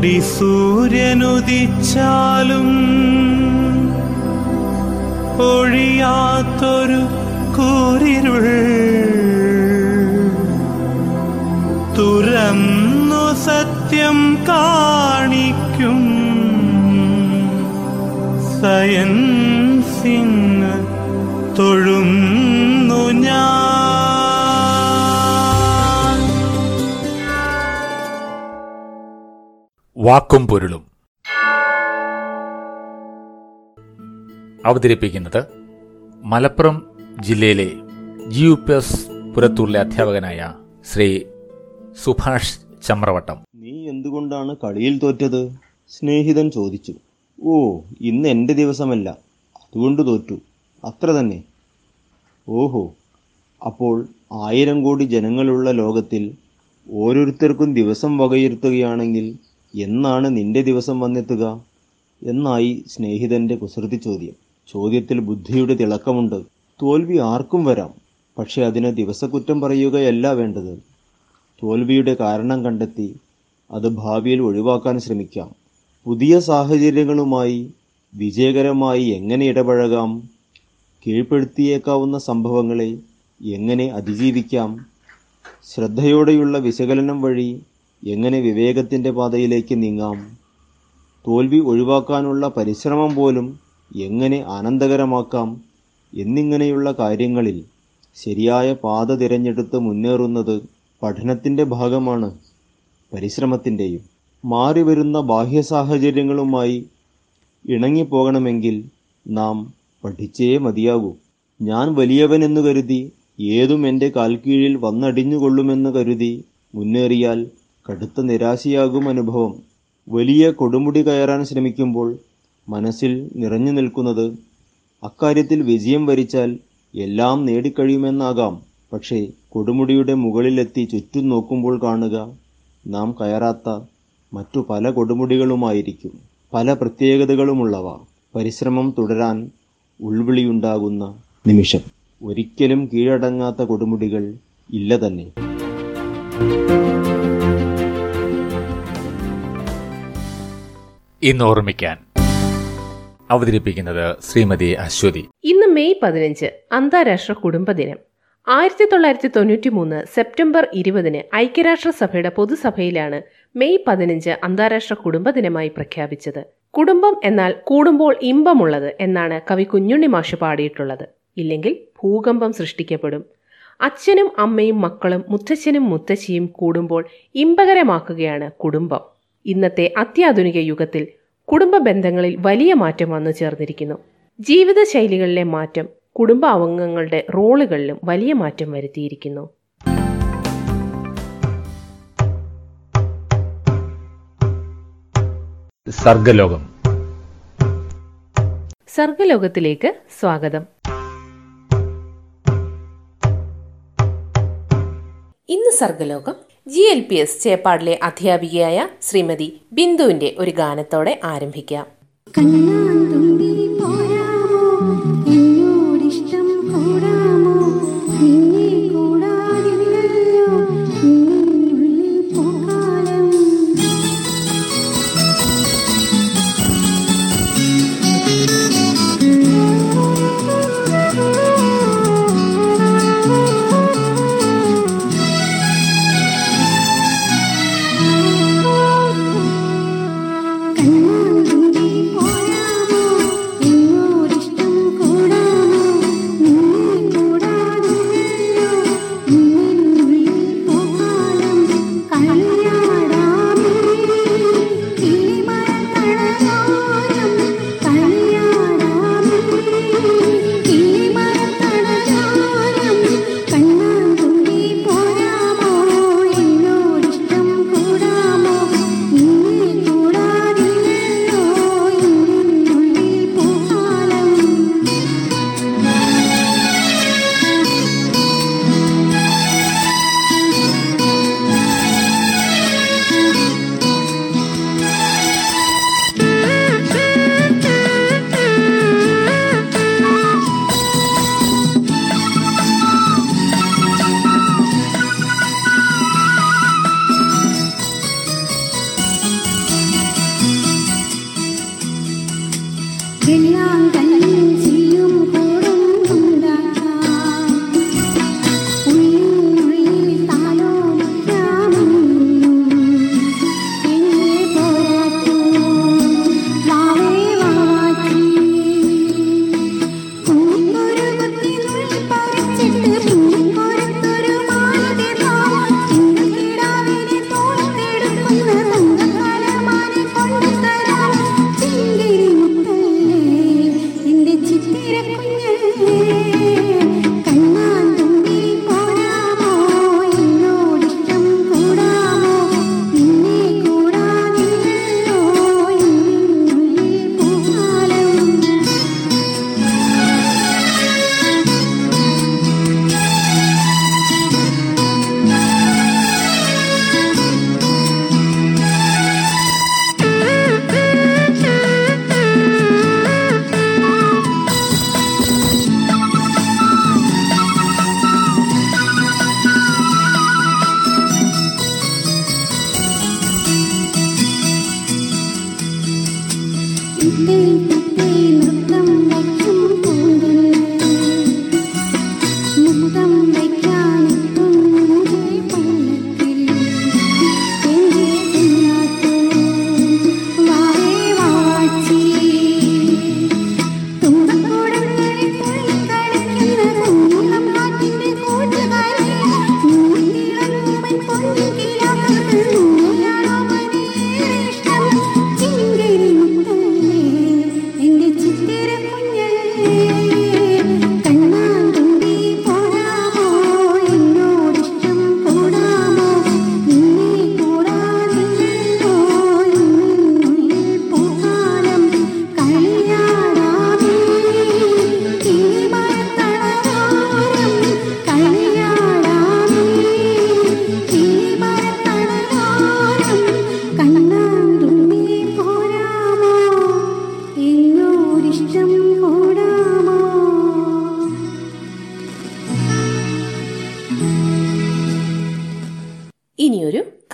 കോടി സൂര്യനുദിച്ചാലും ഒഴിയാത്തൊരു കൂരിരുൾ തുറന്നു സത്യം കാണിക്കും സയൻസിങ് വാക്കും പൊരുളും. അവതരിപ്പിക്കുന്നത് മലപ്പുറം ജില്ലയിലെ ജി യു പി എസ് പുരത്തൂരിലെ അധ്യാപകനായ ശ്രീ സുഭാഷ് ചമ്രവട്ടം. നീ എന്തുകൊണ്ടാണ് കളിയിൽ തോറ്റത്? സ്നേഹിതൻ ചോദിച്ചു. ഓ ഇന്ന് എന്റെ ദിവസമല്ല. അതുകൊണ്ട് തോറ്റു. അത്ര തന്നെ. ഓഹോ അപ്പോൾ ആയിരം കോടി ജനങ്ങളുള്ള ലോകത്തിൽ ഓരോരുത്തർക്കും ദിവസം വകയിരുത്തുകയാണെങ്കിൽ എന്നാണ് നിന്റെ ദിവസം വന്നെത്തുക? എന്നായി സ്നേഹിതന്റെ കുസൃതി ചോദ്യം. ചോദ്യത്തിൽ ബുദ്ധിയുടെ തിളക്കമുണ്ട്. തോൽവി ആർക്കും വരാം. പക്ഷെ അതിന് ദിവസക്കുറ്റം പറയുകയല്ല വേണ്ടത്. തോൽവിയുടെ കാരണം കണ്ടെത്തി അത് ഭാവിയിൽ ഒഴിവാക്കാൻ ശ്രമിക്കാം. പുതിയ സാഹചര്യങ്ങളുമായി വിജയകരമായി എങ്ങനെ ഇടപഴകാം? കീഴ്പ്പെടുത്തിയേക്കാവുന്ന സംഭവങ്ങളെ എങ്ങനെ അതിജീവിക്കാം? ശ്രദ്ധയോടെയുള്ള വിശകലനം വഴി എങ്ങനെ വിവേകത്തിന്റെ പാതയിലേക്ക് നീങ്ങാം? തോൽവി ഒഴിവാക്കാനുള്ള പരിശ്രമം പോലും എങ്ങനെ ആനന്ദകരമാക്കാം? എന്നിങ്ങനെയുള്ള കാര്യങ്ങളിൽ ശരിയായ പാത തിരഞ്ഞെടുത്ത് മുന്നേറുന്നത് പഠനത്തിന്റെ ഭാഗമാണ് പരിശ്രമത്തിന്റെയും മാറിവരുന്ന ബാഹ്യ സാഹചര്യങ്ങളുമായി ഇണങ്ങിപ്പോകണമെങ്കിൽ നാം പഠിച്ചേ മതിയാകൂ. ഞാൻ വലിയവനെന്നു കരുതി ഏതും എന്റെ കാൽക്കീഴിൽ വന്നടിഞ്ഞുകൊള്ളുമെന്ന് കരുതി മുന്നേറിയാൽ കടുത്ത നിരാശയാകും അനുഭവം. വലിയ കൊടുമുടി കയറാൻ ശ്രമിക്കുമ്പോൾ മനസ്സിൽ നിറഞ്ഞു നിൽക്കുന്നത് അക്കാര്യത്തിൽ വിജയം വരിച്ചാൽ എല്ലാം നേടിക്കഴിയുമെന്നാകാം. പക്ഷേ കൊടുമുടിയുടെ മുകളിലെത്തി ചുറ്റും നോക്കുമ്പോൾ കാണുക നാം കയറാത്ത മറ്റു പല കൊടുമുടികളുമായിരിക്കും. പല പ്രത്യേകതകളുമുള്ളവ. പരിശ്രമം തുടരാൻ ഉൾവിളിയുണ്ടാകുന്ന നിമിഷം. ഒരിക്കലും കീഴടങ്ങാത്ത കൊടുമുടികൾ ഇല്ല തന്നെ. ഇന്ന് ഓർമ്മിക്കാൻ അവതരിപ്പിക്കുന്നത് ശ്രീമതി അശ്വതി. ഇന്ന് മെയ് പതിനഞ്ച് അന്താരാഷ്ട്ര കുടുംബ ദിനം. ആയിരത്തി തൊള്ളായിരത്തി തൊണ്ണൂറ്റി മൂന്ന് സെപ്റ്റംബർ ഇരുപതിന് ഐക്യരാഷ്ട്രസഭയുടെ പൊതുസഭയിലാണ് മെയ് പതിനഞ്ച് അന്താരാഷ്ട്ര കുടുംബ ദിനമായി പ്രഖ്യാപിച്ചത്. കുടുംബം എന്നാൽ കൂടുമ്പോൾ ഇമ്പമുള്ളത് എന്നാണ് കവി കുഞ്ഞുണ്ണി മാഷ് പാടിയിട്ടുള്ളത്. ഇല്ലെങ്കിൽ ഭൂകമ്പം സൃഷ്ടിക്കപ്പെടും. അച്ഛനും അമ്മയും മക്കളും മുത്തച്ഛനും മുത്തശ്ശിയും കൂടുമ്പോൾ ഇമ്പകരമാക്കുകയാണ് കുടുംബം. ഇന്നത്തെ അത്യാധുനിക യുഗത്തിൽ കുടുംബ ബന്ധങ്ങളിൽ വലിയ മാറ്റം വന്നു ചേർന്നിരിക്കുന്നു. ജീവിതശൈലികളിലെ മാറ്റം കുടുംബ അംഗങ്ങളുടെ റോളുകളിലും വലിയ മാറ്റം വരുത്തിയിരിക്കുന്നു. സർഗലോകം. സർഗലോകത്തിലേക്ക് സ്വാഗതം. ഇന്ന് സർഗലോകം ജി എൽ പി എസ് ചേപ്പാടിലെ അധ്യാപികയായ ശ്രീമതി ബിന്ദുവിന്റെ ഒരു ഗാനത്തോടെ ആരംഭിക്കാം. കണ്ണാന്തുമ്പി പോരാമോ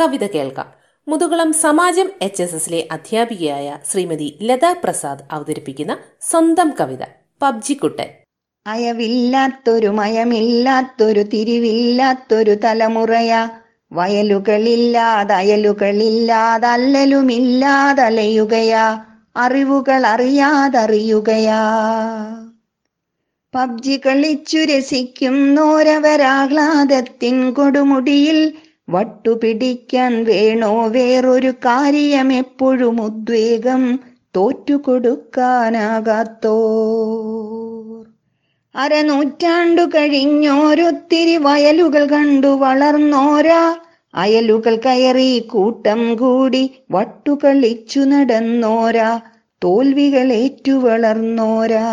കവിത കേൾക്കാം. മുതുകുളം സമാജം എച്ച് എസ് എസിലെ അധ്യാപികയായ ശ്രീമതി ലതാ പ്രസാദ് അവതരിപ്പിക്കുന്ന സ്വന്തം കവിത പബ്ജിക്കുട്ടൻ അയവില്ലാത്തൊരു മയമില്ലാത്തൊരു തിരിവില്ലാത്തൊരു തലമുറയാ. വയലുകളില്ലാതയലുകളില്ലാതല്ലലുമില്ലാതലയുകയാ. അറിവുകൾ അറിയാതറിയുകയാ പബ്ജി കളിച്ചു രസിക്കുന്നോരവരാഹ്ലാദത്തിൻ കൊടുമുടിയിൽ വട്ടുപിടിക്കാൻ വേണോ വേറൊരു കാര്യം എപ്പോഴും ഉദ്വേഗം തോറ്റുകൊടുക്കാനാകാത്തോ അരനൂറ്റാണ്ടു കഴിഞ്ഞോരൊത്തിരി വയലുകൾ കണ്ടു വളർന്നോരാ. അയലുകൾ കയറി കൂട്ടം കൂടി വട്ടുകളിച്ചു നടന്നോരാ. തോൽവികൾ വളർന്നോരാ.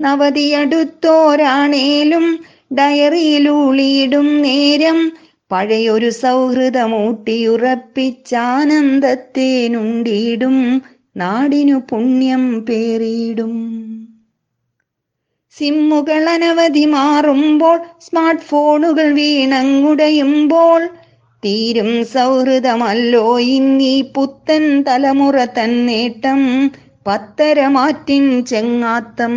നവതിയടുത്തോരാണേലും ഡയറിയിലൂളിയിടും നേരം പഴയൊരു സൗഹൃദമൂട്ടിയുറപ്പിച്ചാനന്ദത്തേനുണ്ടിടും നാടിനു പുണ്യം പേറിയിടും. സിമ്മുകൾ അനവധി മാറുമ്പോൾ സ്മാർട്ട് ഫോണുകൾ വീണങ്ങുടയുമ്പോൾ തീരും സൗഹൃദമല്ലോ ഇന്നീ പുത്തൻ തലമുറ തന്നേട്ടം പത്തര മാറ്റിൻ ചെങ്ങാത്തം.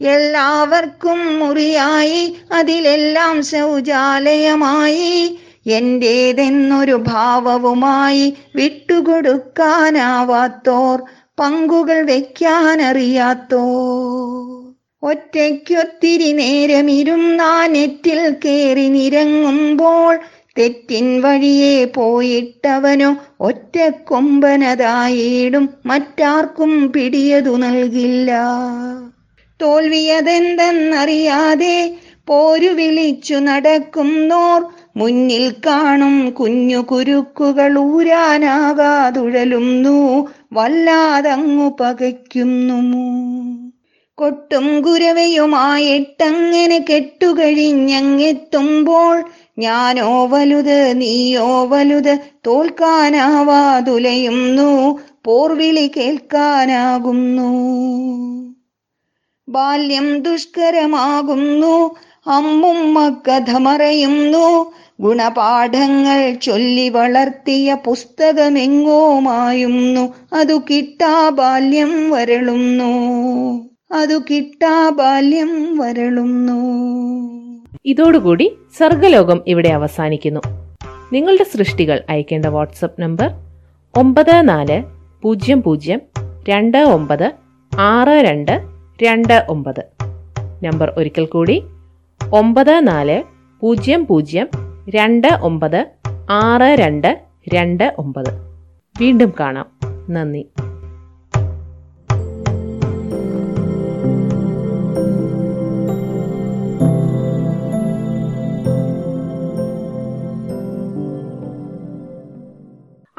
എല്ലാവർക്കും മുറിയായി അതിലെല്ലാം ശൗചാലയമായി. എന്റേതെന്നൊരു ഭാവവുമായി വിട്ടുകൊടുക്കാനാവാത്തോർ പങ്കുകൾ വെക്കാനറിയാത്തോ ഒറ്റയ്ക്കൊത്തിരി നേരമിരുന്നാ നെറ്റിൽ കയറി നിരങ്ങുമ്പോൾ തെറ്റിൻ വഴിയെ പോയിട്ടവനോ ഒറ്റ കൊമ്പനതായിടും മറ്റാർക്കും പിടിയതു നൽകില്ല. തോൽവിയതെന്തെന്നറിയാതെ പോരു വിളിച്ചു നടക്കുന്നോർ മുന്നിൽ കാണും കുഞ്ഞു കുരുക്കുകൾ ഊരാനാകാതുഴലുന്നു. വല്ലാതങ്ങു പകയ്ക്കുന്നു കൊട്ടും കുരവയുമായിട്ടങ്ങനെ കെട്ടുകഴിഞ്ഞെത്തുമ്പോൾ ഞാനോ വലുത് നീയോ വലുത് തോൽക്കാനാവാതുലയുന്നു. പോർവിളി കേൾക്കാനാകുന്നു. ബാല്യം ദുഷ്കരമാകുന്നു. അമ്മുമ്മ കഥ മറയുന്നു ഗുണപാഠങ്ങൾ ചൊല്ലി വളർത്തിയ പുസ്തകമെങ്ങോ മായുന്നു അതു കിട്ടാ ബാല്യം വരളുന്നു. അതു കിട്ടാ ബാല്യം വരളുന്നു. ഇതോടുകൂടി സർഗലോകം ഇവിടെ അവസാനിക്കുന്നു. നിങ്ങളുടെ സൃഷ്ടികൾ അയക്കേണ്ട വാട്സപ്പ് നമ്പർ ഒമ്പത് നാല് പൂജ്യം പൂജ്യം രണ്ട് ഒമ്പത് ആറ് രണ്ട് രണ്ട് ഒമ്പത്. നമ്പർ ഒരിക്കൽ കൂടി. ഒമ്പത് നാല് പൂജ്യം പൂജ്യം രണ്ട് ഒമ്പത് ആറ് രണ്ട് രണ്ട് ഒമ്പത്. വീണ്ടും കാണാം. നന്ദി.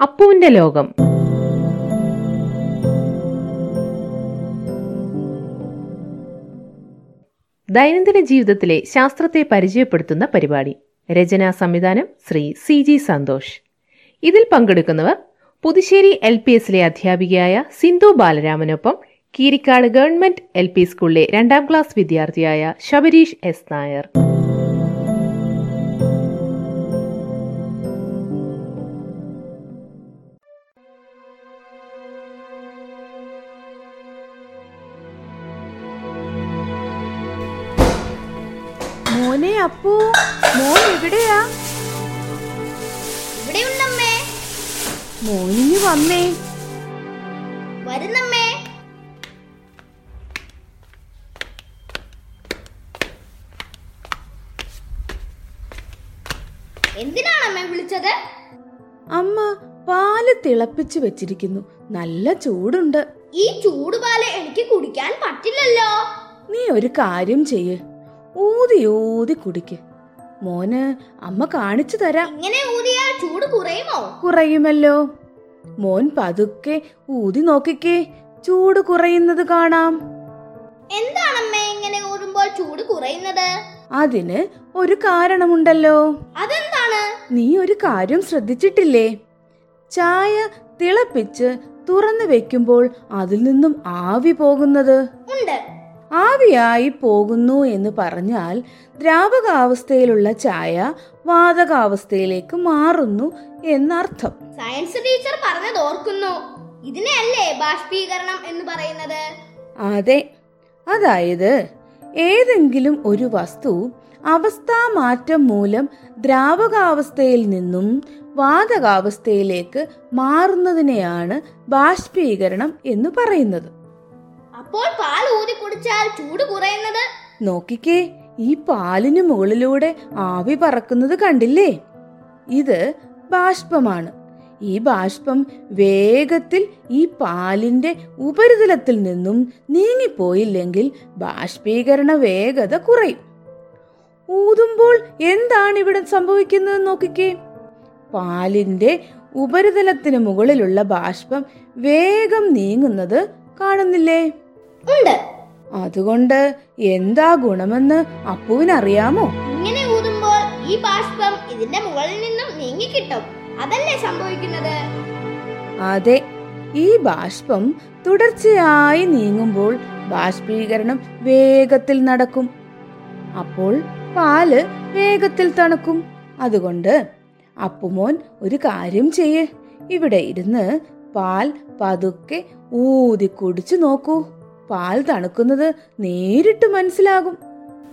അപ്പുവിന്റെ ലോകം. ദൈനംദിന ജീവിതത്തിലെ ശാസ്ത്രത്തെ പരിചയപ്പെടുത്തുന്ന പരിപാടി. രചനാ സംവിധാനം ശ്രീ സി ജി സന്തോഷ്. ഇതിൽ പങ്കെടുക്കുന്നവർ പുതുശ്ശേരി എൽ പി എസിലെ അധ്യാപികയായ സിന്ധു ബാലരാമനൊപ്പം കീരിക്കാട് ഗവൺമെന്റ് എൽ പി സ്കൂളിലെ രണ്ടാം ക്ലാസ് വിദ്യാർത്ഥിയായ ശബരീഷ് എസ് നായർ. തിളപ്പിച്ചു വെച്ചിരിക്കുന്നു. നല്ല ചൂടുണ്ട്. ഈ ചൂട് ചൂടുപാൽ എനിക്ക് കുടിക്കാൻ പറ്റില്ലല്ലോ. നീ ഒരു കാര്യം ചെയ്യ്. ഊതി ഊതി കുടിക്ക്. മോന് അമ്മ കാണിച്ചു തരാം. ഇങ്ങനെ ഊതിയാൽ ചൂട് കുറയുമോ? കുറയുമല്ലോ. മോൻ പതുക്കെ ഊതി നോക്കിക്കേ. ചൂട് കുറയുന്നത് കാണാം. എന്താണമ്മേ ഇങ്ങനെ ഊതുമ്പോൾ ചൂട് കുറയുന്നത്? അതിന് ഒരു കാരണമുണ്ടല്ലോ. അതെന്താണ്? നീ ഒരു കാര്യം ശ്രദ്ധിച്ചിട്ടില്ലേ? ചായ തിളപ്പിച്ച് തുറന്നു വെക്കുമ്പോൾ അതിൽ നിന്നും ആവി പോകുന്നത്. ഉണ്ട്. ആവിയായി പോകുന്നു എന്ന് പറഞ്ഞാൽ ദ്രാവകാവസ്ഥയിലുള്ള ചായ വാതകാവസ്ഥയിലേക്ക് മാറുന്നു എന്നർത്ഥം. സയൻസ് ടീച്ചർ പറഞ്ഞത് ഓർക്കുന്നു. ഇതിനെയല്ലേ ബാഷ്പീകരണം എന്ന് പറയുന്നത്? അതെ. അതായത് ഏതെങ്കിലും ഒരു വസ്തു അവസ്ഥാമാറ്റം മൂലം ദ്രാവകാവസ്ഥയിൽ നിന്നും വാതകാവസ്ഥയിലേക്ക് മാറുന്നതിനെയാണ് ബാഷ്പീകരണം എന്ന് പറയുന്നത്. അപ്പോൾ പാൽ ഊതി കുടിച്ചാൽ ചൂട് കുറയുന്നത്? നോക്കിക്കേ ഈ പാലിന് മുകളിലൂടെ ആവി പറക്കുന്നത് കണ്ടില്ലേ? ഇത് ബാഷ്പമാണ്. ഈ ബാഷ്പം വേഗത്തിൽ ഈ പാലിന്റെ ഉപരിതലത്തിൽ നിന്നും നീങ്ങിപ്പോയില്ലെങ്കിൽ ബാഷ്പീകരണ വേഗത കുറയും. ഊതുമ്പോൾ എന്താണ് ഇവിടെ സംഭവിക്കുന്നത് നോക്കിക്കേ. പാലിന്റെ ഉപരിതലത്തിന് മുകളിലുള്ള ബാഷ്പം വേഗം നീങ്ങുന്നത് കാണുന്നില്ലേ? ഉണ്ട്. അതുകൊണ്ട് എന്താ ഗുണമെന്ന് അപ്പുവിനറിയാമോ? ഇങ്ങനെ ഊതുമ്പോൾ ഈ ബാഷ്പം ഇതിന്റെ മുകളിൽ നിന്നും നീങ്ങിക്കിട്ടും. അതല്ലേ സംഭവിക്കുന്നത്? അതെ ഈ ബാഷ്പം തുടർച്ചയായി നീങ്ങുമ്പോൾ ബാഷ്പീകരണം വേഗത്തിൽ നടക്കും. അപ്പോൾ പാൽ വേഗത്തിൽ തണുക്കും. അതുകൊണ്ട് അപ്പുമോൻ ഒരു കാര്യം ചെയ്യ്. ഇവിടെ ഇരുന്ന് പാൽ പതുക്കെ ഊതി കുടിച്ചു നോക്കൂ. പാൽ തണുക്കുന്നത് നേരിട്ട് മനസ്സിലാകും.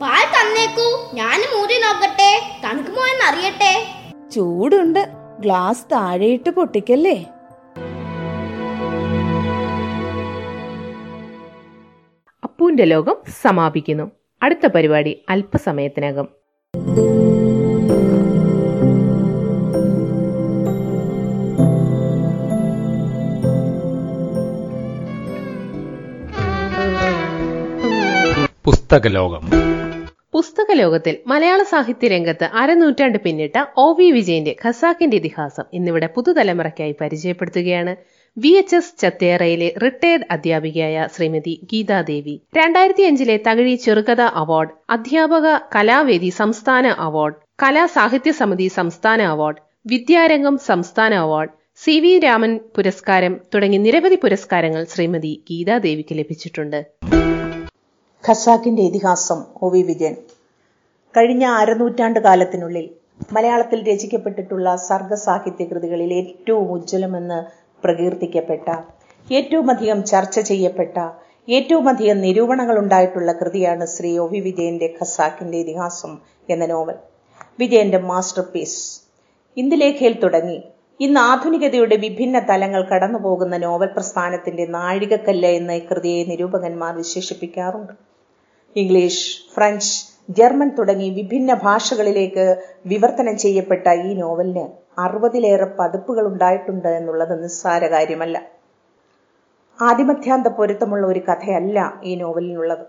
പാൽ തന്നേക്കൂ. ഞാനും ഊതി നോക്കട്ടെ. തണുക്കുമോ എന്ന് അറിയട്ടെ. ചൂടുണ്ട്. ഗ്ലാസ് താഴെയിട്ട് പൊട്ടിക്കല്ലേ? അപ്പുവിന്റെ ലോകം സമാപിക്കുന്നു. അടുത്ത പരിപാടി അല്പസമയത്തിനകം. പുസ്തകലോകം. പുസ്തക ലോകത്തിൽ മലയാള സാഹിത്യ രംഗത്ത് അരനൂറ്റാണ്ട് പിന്നിട്ട ഒ വി വിജയന്റെ ഖസാക്കിന്റെ ഇതിഹാസം ഇന്നിവിടെ പുതുതലമുറയ്ക്കായി പരിചയപ്പെടുത്തുകയാണ്. വി എച്ച് എസ് ചത്തേറയിലെ റിട്ടയർഡ് അധ്യാപികയായ ശ്രീമതി ഗീതാദേവി രണ്ടായിരത്തി അഞ്ചിലെ തകഴി ചെറുകഥ അവാർഡ് അധ്യാപക കലാവേദി സംസ്ഥാന അവാർഡ് കലാസാഹിത്യ സമിതി സംസ്ഥാന അവാർഡ് വിദ്യാരംഗം സംസ്ഥാന അവാർഡ് സി വി രാമൻ പുരസ്കാരം തുടങ്ങി നിരവധി പുരസ്കാരങ്ങൾ ശ്രീമതി ഗീതാദേവിക്ക് ലഭിച്ചിട്ടുണ്ട്. ഖസാക്കിന്റെ ഇതിഹാസം ഒ വി വിജയൻ. കഴിഞ്ഞ അരനൂറ്റാണ്ട് കാലത്തിനുള്ളിൽ മലയാളത്തിൽ രചിക്കപ്പെട്ടിട്ടുള്ള സർഗസാഹിത്യ കൃതികളിൽ ഏറ്റവും ഉജ്ജ്വലമെന്ന് പ്രകീർത്തിക്കപ്പെട്ട ഏറ്റവും അധികം ചർച്ച ചെയ്യപ്പെട്ട ഏറ്റവും അധികം നിരൂപണങ്ങൾ ഉണ്ടായിട്ടുള്ള കൃതിയാണ് ശ്രീ ഒ വി വിജയന്റെ ഖസാക്കിന്റെ ഇതിഹാസം എന്ന നോവൽ. വിജയന്റെ മാസ്റ്റർ പീസ് ഇന്ദുലേഖയിൽ തുടങ്ങി. ഇന്ന് ആധുനികതയുടെ വിഭിന്ന തലങ്ങൾ കടന്നുപോകുന്ന നോവൽ പ്രസ്ഥാനത്തിന്റെ നാഴികക്കല്ല എന്ന കൃതിയെ നിരൂപകന്മാർ വിശേഷിപ്പിക്കാറുണ്ട്. ഇംഗ്ലീഷ് ഫ്രഞ്ച് ജർമ്മൻ തുടങ്ങി വിഭിന്ന ഭാഷകളിലേക്ക് വിവർത്തനം ചെയ്യപ്പെട്ട ഈ നോവലിന് അറുപതിലേറെ പതിപ്പുകൾ ഉണ്ടായിട്ടുണ്ട് എന്നുള്ളത് നിസ്സാര കാര്യമല്ല. ആദിമധ്യാന്ത പൊരുത്തമുള്ള ഒരു കഥയല്ല ഈ നോവലിനുള്ളത്.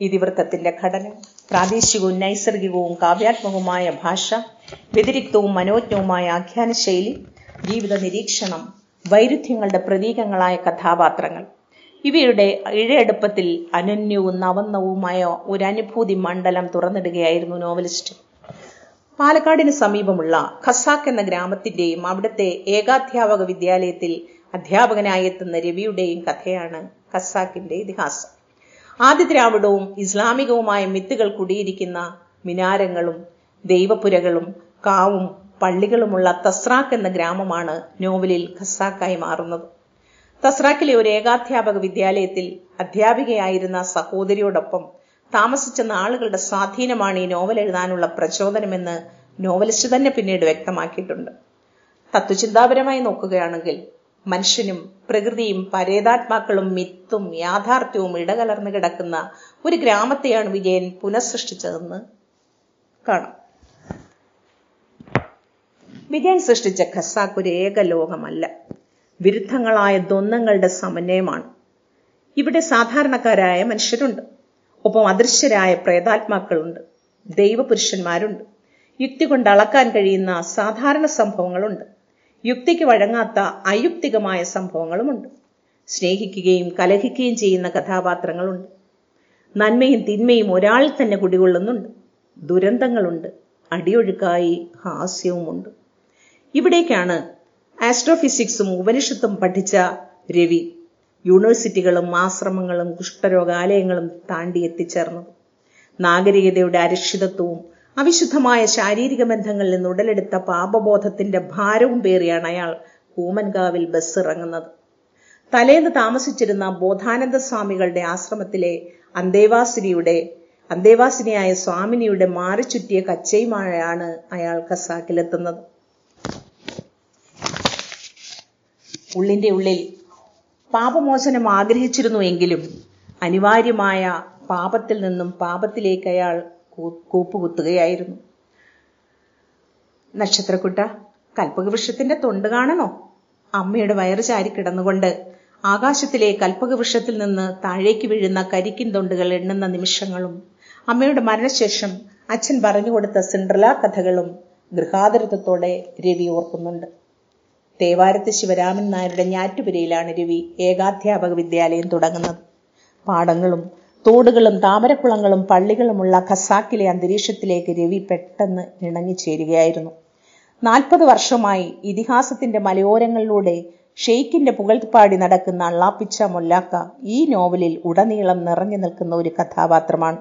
ഇതിവൃത്തത്തിന്റെ ഘടന പ്രാദേശികവും നൈസർഗികവും കാവ്യാത്മകവുമായ ഭാഷ വ്യതിരിക്തവും മനോജ്ഞവുമായ ആഖ്യാന ശൈലി ജീവിത നിരീക്ഷണം വൈരുദ്ധ്യങ്ങളുടെ പ്രതീകങ്ങളായ കഥാപാത്രങ്ങൾ. ഇവയുടെ ഇഴയടുപ്പത്തിൽ അനന്യവും നവന്നവുമായ ഒരു അനുഭൂതി മണ്ഡലം തുറന്നിടുകയായിരുന്നു നോവലിസ്റ്റ്. പാലക്കാടിന് സമീപമുള്ള ഖസാക്ക് എന്ന ഗ്രാമത്തിന്റെയും അവിടുത്തെ ഏകാധ്യാപക വിദ്യാലയത്തിൽ അധ്യാപകനായി എത്തുന്ന രവിയുടെയും കഥയാണ് ഖസാക്കിന്റെ ഇതിഹാസം. ആദ്യ ദ്രാവിഡവും ഇസ്ലാമികവുമായ മിത്തുകൾ കുടിയിരിക്കുന്ന മിനാരങ്ങളും ദൈവപുരകളും കാവും പള്ളികളുമുള്ള തസ്രാക്ക് എന്ന ഗ്രാമമാണ് നോവലിൽ ഖസാക്കായി മാറുന്നത്. തസ്രാക്കിലെ ഒരു ഏകാധ്യാപക വിദ്യാലയത്തിൽ അധ്യാപികയായിരുന്ന സഹോദരിയോടൊപ്പം താമസിച്ച നാളുകളുടെ സ്വാധീനമാണ് ഈ നോവൽ എഴുതാനുള്ള പ്രചോദനമെന്ന് നോവലിസ്റ്റ് തന്നെ പിന്നീട് വ്യക്തമാക്കിയിട്ടുണ്ട്. തത്വചിന്താപരമായി നോക്കുകയാണെങ്കിൽ മനുഷ്യനും പ്രകൃതിയും പരേതാത്മാക്കളും മിത്തും യാഥാർത്ഥ്യവും ഇടകലർന്നു കിടക്കുന്ന ഒരു ഗ്രാമത്തെയാണ് വിജയൻ പുനഃസൃഷ്ടിച്ചതെന്ന് കാണാം. വിജയൻ സൃഷ്ടിച്ച ഖസാക്ക് ഒരു ഏക ലോകമല്ല വിരുദ്ധങ്ങളായ ദ്വന്ദ്ങ്ങളുടെ സമന്വയമാണ്. ഇവിടെ സാധാരണക്കാരായ മനുഷ്യരുണ്ട്. ഒപ്പം അദൃശ്യരായ പ്രേതാത്മാക്കളുണ്ട്. ദൈവപുരുഷന്മാരുണ്ട്. യുക്തി കൊണ്ട് അളക്കാൻ കഴിയുന്ന സാധാരണ സംഭവങ്ങളുണ്ട്. യുക്തിക്ക് വഴങ്ങാത്ത അയുക്തികമായ സംഭവങ്ങളുമുണ്ട്. സ്നേഹിക്കുകയും കലഹിക്കുകയും ചെയ്യുന്ന കഥാപാത്രങ്ങളുണ്ട്. നന്മയും തിന്മയും ഒരാളിൽ തന്നെ കുടികൊള്ളുന്നുണ്ട്. ദുരന്തങ്ങളുണ്ട്. അടിയൊഴുക്കായി ഹാസ്യവുമുണ്ട്. ഇവിടേക്കാണ് ആസ്ട്രോഫിസിക്സും ഉപനിഷത്തും പഠിച്ച രവി യൂണിവേഴ്സിറ്റികളും ആശ്രമങ്ങളും കുഷ്ഠരോഗാലയങ്ങളും താണ്ടി എത്തിച്ചേർന്നു നാഗരികതയുടെ അരക്ഷിതത്വവും അവിശുദ്ധമായ ശാരീരിക ബന്ധങ്ങളിൽ നിന്ന് ഉടലെടുത്ത പാപബോധത്തിന്റെ ഭാരവും പേറിയാണ് അയാൾ കൂമൻകാവിൽ ബസ് ഇറങ്ങുന്നത്. തലേന്ന് താമസിച്ചിരുന്ന ബോധാനന്ദ സ്വാമികളുടെ ആശ്രമത്തിലെ അന്തേവാസിനിയുടെ അന്തേവാസിനിയായ സ്വാമിനിയുടെ മാറിച്ചുറ്റിയ കച്ചയുമായാണ് അയാൾ ഖസാക്കിലെത്തുന്നത് ഉള്ളിന്റെ ഉള്ളിൽ. പാപമോചനം ആഗ്രഹിച്ചിരുന്നു എങ്കിലും അനിവാര്യമായ പാപത്തിൽ നിന്നും പാപത്തിലേക്ക് അയാൾ കൂപ്പുകുത്തുകയായിരുന്നു. നക്ഷത്രക്കുട്ട കൽപ്പകവൃക്ഷത്തിന്റെ തൊണ്ട് കാണണോ? അമ്മയുടെ വയറ് ചാരി കിടന്നുകൊണ്ട് ആകാശത്തിലെ കൽപ്പകവൃക്ഷത്തിൽ നിന്ന് താഴേക്ക് വീഴുന്ന കരിക്കിൻ തൊണ്ടുകൾ എണ്ണുന്ന നിമിഷങ്ങളും അമ്മയുടെ മരണശേഷം അച്ഛൻ പറഞ്ഞുകൊടുത്ത സിൻഡ്രല കഥകളും ഗൃഹാതരത്വത്തോടെ രവി ഓർക്കുന്നുണ്ട്. തേവാരത്ത് ശിവരാമൻ നായരുടെ ഞാറ്റുപുരയിലാണ് രവി ഏകാധ്യാപക വിദ്യാലയം തുടങ്ങുന്നത്. പാടങ്ങളും തോടുകളും താമരക്കുളങ്ങളും പള്ളികളുമുള്ള ഖസാക്കിലെ അന്തരീക്ഷത്തിലേക്ക് രവി പെട്ടെന്ന് ഇണങ്ങി ചേരുകയായിരുന്നു. നാൽപ്പത് വർഷമായി ഇതിഹാസത്തിന്റെ മലയോരങ്ങളിലൂടെ ഷെയ്ഖിന്റെ പുകഴ്പാടി നടക്കുന്ന അള്ളാപ്പിച്ച മൊല്ലാക്ക ഈ നോവലിൽ ഉടനീളം നിറഞ്ഞു നിൽക്കുന്ന ഒരു കഥാപാത്രമാണ്.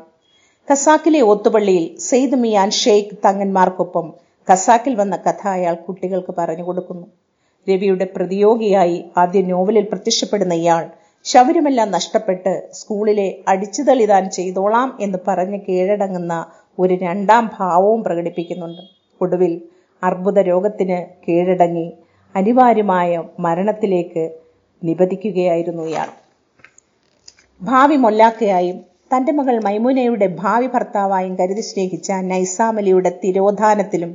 ഖസാക്കിലെ ഒത്തുപള്ളിയിൽ സെയ്ദ് മിയാൻ ഷെയ്ഖ് തങ്ങന്മാർക്കൊപ്പം ഖസാക്കിൽ വന്ന കഥ അയാൾ കുട്ടികൾക്ക് പറഞ്ഞു കൊടുക്കുന്നു. രവിയുടെ പ്രതിയോഗിയായി ആദ്യ നോവലിൽ പ്രത്യക്ഷപ്പെടുന്ന ഇയാൾ ശബരിമെല്ലാം നഷ്ടപ്പെട്ട് സ്കൂളിലെ അടിച്ചുതളി താൻ ചെയ്തോളാം എന്ന് പറഞ്ഞ് കീഴടങ്ങുന്ന ഒരു രണ്ടാം ഭാവവും പ്രകടിപ്പിക്കുന്നുണ്ട്. ഒടുവിൽ അർബുദ രോഗത്തിന് കീഴടങ്ങി അനിവാര്യമായ മരണത്തിലേക്ക് നിപതിക്കുകയായിരുന്നു ഇയാൾ. ഭാവി മൊല്ലാക്കയായും തന്റെ മകൾ മൈമുനയുടെ ഭാവി ഭർത്താവായും കരുതി സ്നേഹിച്ച നൈസാമലിയുടെ തിരോധാനത്തിലും